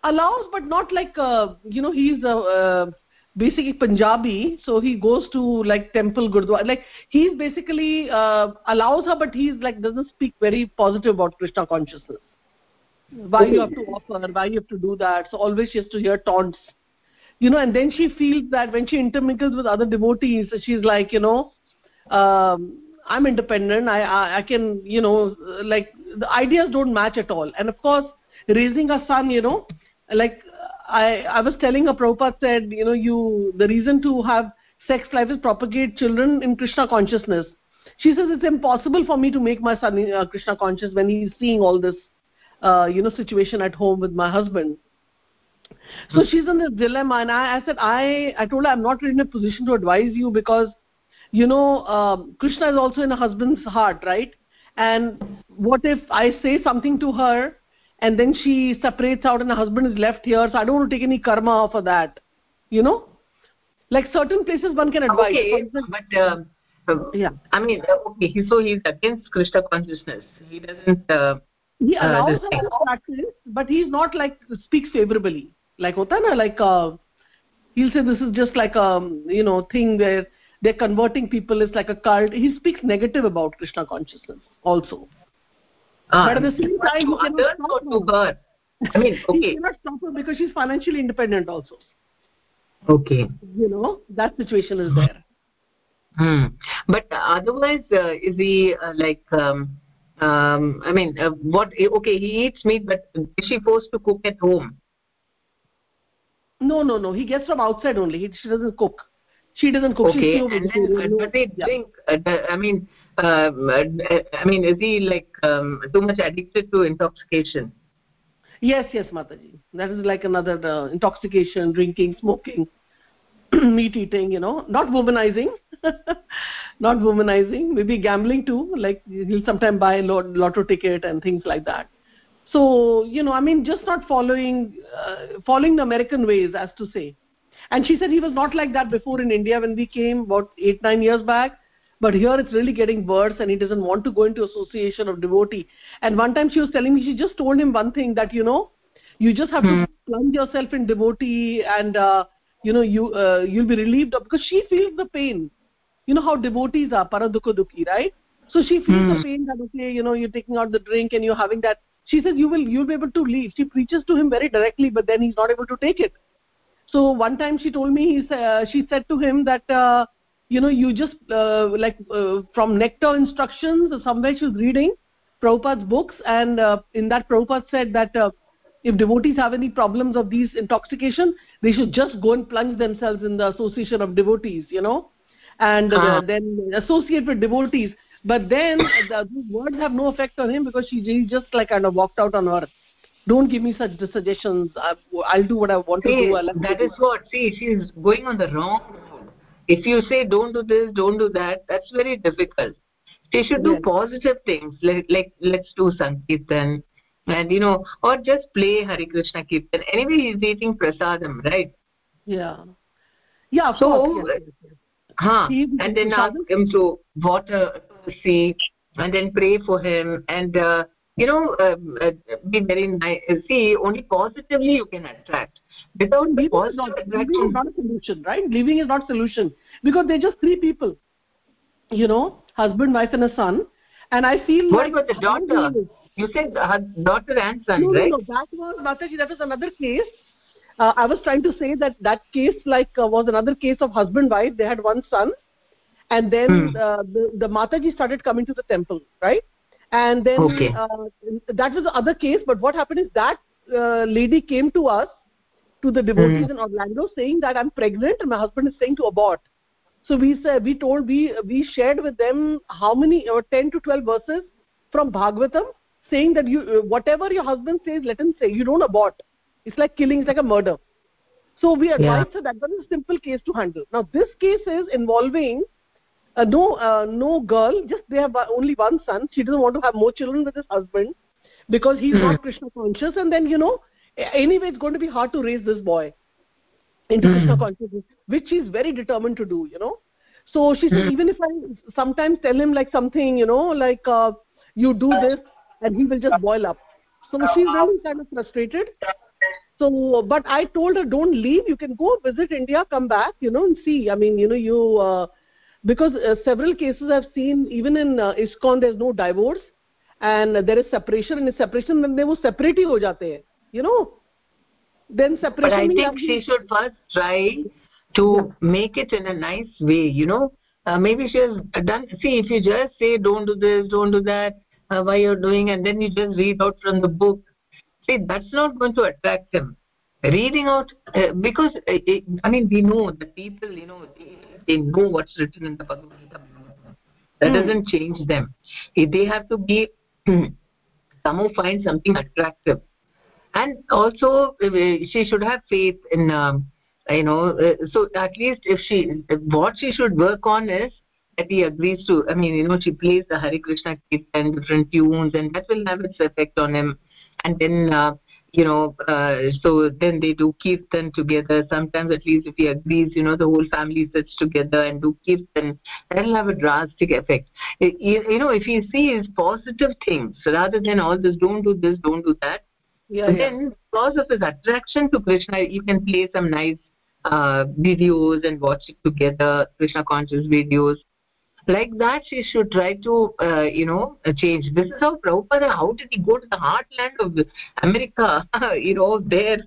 allows but not like uh, you know he's a uh, basically punjabi so he goes to like temple gurdwara like he's basically uh, allows her but he's like doesn't speak very positive about krishna consciousness. Why you have to offer? Why you have to do that? So always she has to hear taunts. You know and then she feels that when she intermingles with other devotees she's like you know um, i'm independent. I, I i can you know like the ideas don't match at all. And of course raising a son you know like i i was telling a prabhupada said you know you the reason to have sex life is propagate children in krishna consciousness. She says it's impossible for me to make my son uh, krishna conscious when he's seeing all this uh, you know situation at home with my husband. So she's in this dilemma and I, I said i i told her i'm not really in a position to advise you because you know um, krishna is also in a husband's heart right? And what if i say something to her and then she separates out and the husband is left here so i don't want to take any karma for that you know? Like certain places one can advise. Okay, but uh, yeah. I mean uh, okay so he's against krishna consciousness. He doesn't uh, he uh, allows uh, her to practice but he's not like speaks favorably. Like hota na like uh, he'll say this is just like a you know thing where they're converting people it's like a cult he speaks negative about krishna consciousness also uh, but at the same time he cannot stop to her. I mean, okay. he cannot stop her because she's financially independent also. Okay. You know that situation is there. Hmm. But otherwise, uh, is he uh, like? Um, um, I mean, uh, what? Okay, he eats meat, but is she forced to cook at home? No, no, no. He gets from outside only. He, she doesn't cook. She doesn't cook. Okay, and then, but they drink. Uh, I mean, um, uh, I mean, is he like um, too much addicted to intoxication? Yes, yes, Mataji. That is like another uh, intoxication, drinking, smoking, meat eating. You know, not womanizing, not womanizing. Maybe gambling too. Like he'll sometimes buy a lot, lotto ticket and things like that. So you know, I mean, just not following uh, following the American ways, as to say. And she said he was not like that before in India when we came about eight nine years back. But here it's really getting worse and he doesn't want to go into association of devotee. And one time she was telling me she just told him one thing that you know you just have hmm. to plunge yourself in devotee and uh, you know you uh, you'll be relieved of because she feels the pain. You know how devotees are paradukha right? So she feels hmm. the pain that okay you know you're taking out the drink and you're having that. She says you will you'll be able to leave. She preaches to him very directly but then he's not able to take it so one time she told me he uh, she said to him that uh, you know you just uh, like uh, from nectar instructions somewhere she was reading Prabhupada's books and uh, in that Prabhupada said that uh, if devotees have any problems of these intoxication they should just go and plunge themselves in the association of devotees you know? And uh, uh-huh. then associate with devotees. But then the, these words have no effect on him because she, he just like kind of walked out on her don't give me such suggestions. I, I'll do what i want see, to do. I'll that is what see she's going on the wrong if you say don't do this don't do that that's very difficult. They should do yes. positive things like, like let's do sankirtan and you know or just play hari krishna kirtan. Anyway he's eating prasadam right? Yeah. Yeah so course, yes. huh and then ask him to water see and then pray for him and uh, you know um, uh, be very nice. See only positively you can attract. Without the positive not, attraction is not a solution right? Living is not solution. Because they're just three people. You know husband wife and a son. And i feel what like about the daughter? you said her daughter and son no, right? no, no that was mataji that was another case. Uh, i was trying to say that that case like uh, was another case of husband wife. They had one son. And then hmm. uh, the, the mataji started coming to the temple right and then okay. uh, that was the other case but what happened is that uh, lady came to us to the devotees mm-hmm. in orlando saying that i'm pregnant and my husband is saying to abort so we said we told we we shared with them how many or uh, 10 to 12 verses from bhagavatam saying that you uh, whatever your husband says let him say you don't abort it's like killing it's like a murder so we advised yeah. that that is a simple case to handle now this case is involving uh, no uh, no girl just they have only one son. She doesn't want to have more children with his husband because he's not krishna conscious. And then you know anyway it's going to be hard to raise this boy into mm. krishna consciousness which he's very determined to do you know. So she said mm. even if i sometimes tell him like something you know like uh, you do this and he will just boil up. So she's really kind of frustrated. So but i told her don't leave. You can go visit india come back you know and see. I mean you know you uh, because uh, several cases i've seen even in uh, ISKCON there's no divorce and there is separation and in separation when they wo separate hi ho jate hain you know then separation but i think she should first try to yeah. make it in a nice way you know uh, maybe she has done see if you just say don't do this don't do that uh, why you're doing and then you just read out from the book see that's not going to attract them. reading out uh, because uh, i mean we know the people you know they know what's written in the bhagavad gita. That mm. doesn't change them. If they have to be somehow find something attractive. And also uh, she should have faith in um, you know uh, so at least if she what she should work on is that he agrees to i mean you know she plays the Hare krishna and different tunes and that will have its effect on him. And then uh, you know uh, so then they do kirtan together. Sometimes at least if he agrees you know the whole family sits together and do kirtan that'll have a drastic effect. You, you know if he sees positive things rather than all this don't do this don't do that yeah, yeah. then because of his attraction to krishna you can play some nice uh, videos and watch it together krishna conscious videos like that she should try to uh, you know change. This is how Prabhupada how did he go to the heartland of America? You know there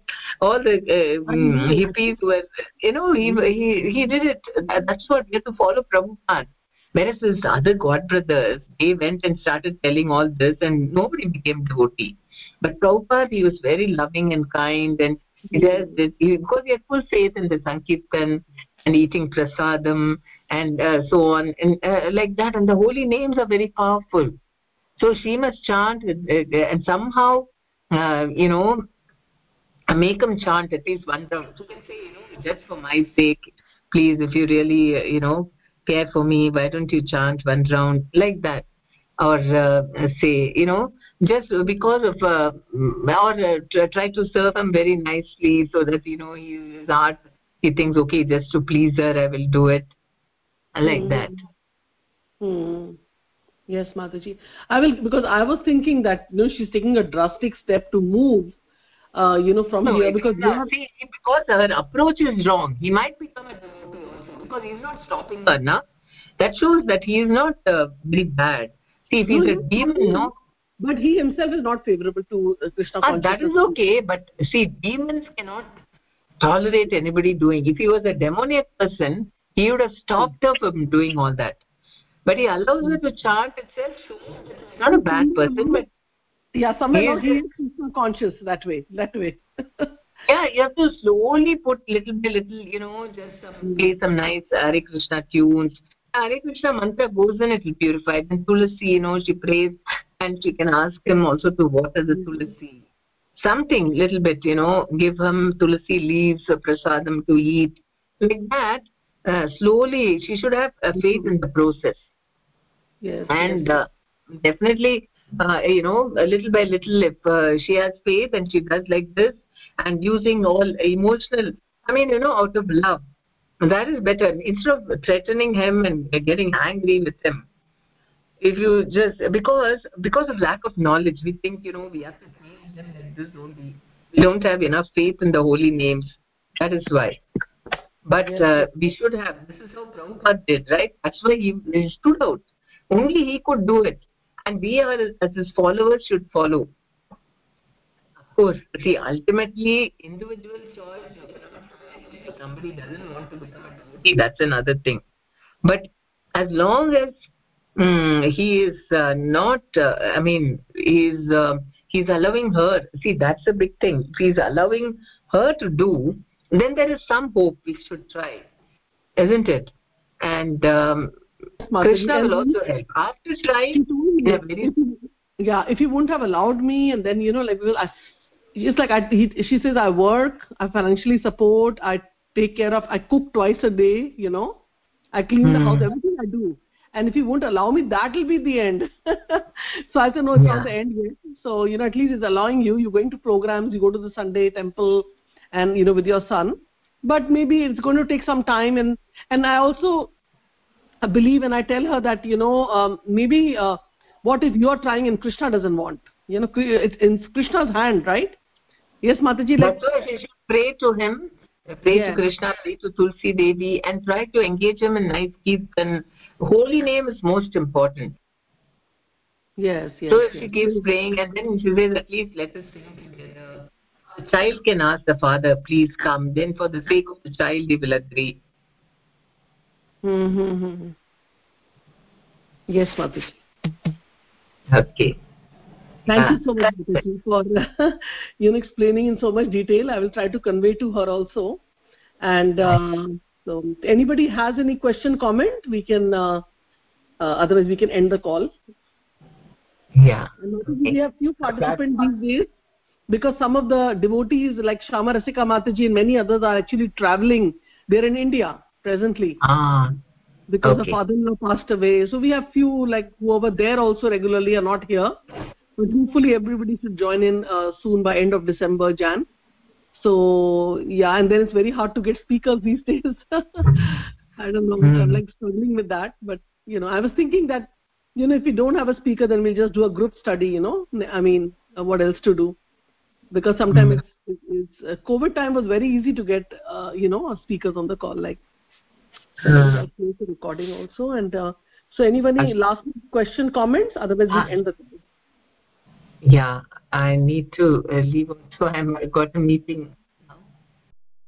all the uh, hippies were you know he, he he did it. That's what we have to follow Prabhupada. Whereas his other god brothers they went and started telling all this and nobody became devotee. But Prabhupada he was very loving and kind and he does this because he had full faith in the Sankirtan and eating prasadam and uh, so on. And uh, like that. And the holy names are very powerful. So she must chant uh, uh and somehow uh, you know make them chant at least one round you can say you know just for my sake please if you really uh, you know care for me why don't you chant one round like that? Or say you know just because of or try to serve him very nicely so that you know his heart he thinks okay just to please her i will do it like mm. that. Hmm. yes mataji. I will because i was thinking that you know she's taking a drastic step to move uh, you know from no, here because yeah, see, because her approach is wrong. He might become a because he's not stopping her na? That shows that he is not uh, very bad. See if he's no, a demon no? But he himself is not favorable to uh, krishna ah, that is okay but see demons cannot tolerate anybody doing. If he was a demoniac person he would have stopped her from doing all that. But he allows her to chant itself. Not a bad person but yeah somewhere he is. conscious that way that way. Yeah you have to slowly put little by little you know just some, play some nice Hare Krishna tunes. Hare Krishna mantra goes in it will purify. Then Tulasi you know she prays and she can ask him also to water the Tulasi something little bit you know give him Tulasi leaves or prasadam to eat. Like that uh, slowly she should have a faith in the process. Yes and yes. Uh, definitely uh, you know little by little if uh, she has faith and she does like this and using all emotional i mean you know out of love that is better. Instead of threatening him and getting angry with him if you just because because of lack of knowledge we think you know we have to change them like this only we don't have enough faith in the holy names. That is why but uh, we should have this is how Prabhupada did right? That's why he, he stood out. Only he could do it. And we are as his followers should follow. Of course see ultimately individual choice somebody doesn't want to become a devotee that's another thing. But as long as um, he is uh, not uh, i mean he's uh, he's allowing her see that's a big thing. He's allowing her to do then there is some hope we should try isn't it? And um, krishna will also help. After trying yeah, very... yeah if he wouldn't have allowed me and then you know like well I, it's like I, he, she says i work i financially support i take care of i cook twice a day you know i clean hmm. the house everything i do. And if he won't allow me that will be the end. So i said no it's yeah. not the end yet. So you know at least he's allowing you you're going to programs you go to the sunday temple and you know with your son. But maybe it's going to take some time and and i also believe and i tell her that you know um, maybe uh, what if you are trying and krishna doesn't want? You know it's in krishna's hand right? Yes mataji should pray to him pray yes. to krishna pray to tulsi devi and try to engage him in nice kirtan holy name is most important. Yes yes so if yes. she keeps praying and then she says at least let us sing the child can ask the father please come then for the sake of the child he will agree mm-hmm. yes mother Okay. Thank Ah, you so much Mataji, for you know explaining in so much detail. I will try to convey to her also. And uh, so, anybody has any question, comment, we can. Uh, uh, otherwise, we can end the call. Yeah. And Mataji, we have few participants these days because some of the devotees like Shama Rasika Mataji and many others are actually traveling. They're in India presently Ah. because the father-in-law passed away. So we have few like who are there also regularly are not here. But hopefully everybody should join in uh, soon by end of December, Jan. So yeah, and then it's very hard to get speakers these days. I don't know. I'm Hmm. like struggling with that. But you know, I was thinking that you know if we don't have a speaker, then we'll just do a group study. You know, I mean, uh, what else to do? Because sometimes Hmm. it's, it's, it's uh, COVID time was very easy to get uh, you know speakers on the call like Uh, I'll the recording also. And uh, so, anybody I- last question, comments? Otherwise, we'll Ah. end the call. yeah. I need to uh, leave. So I'm I got a meeting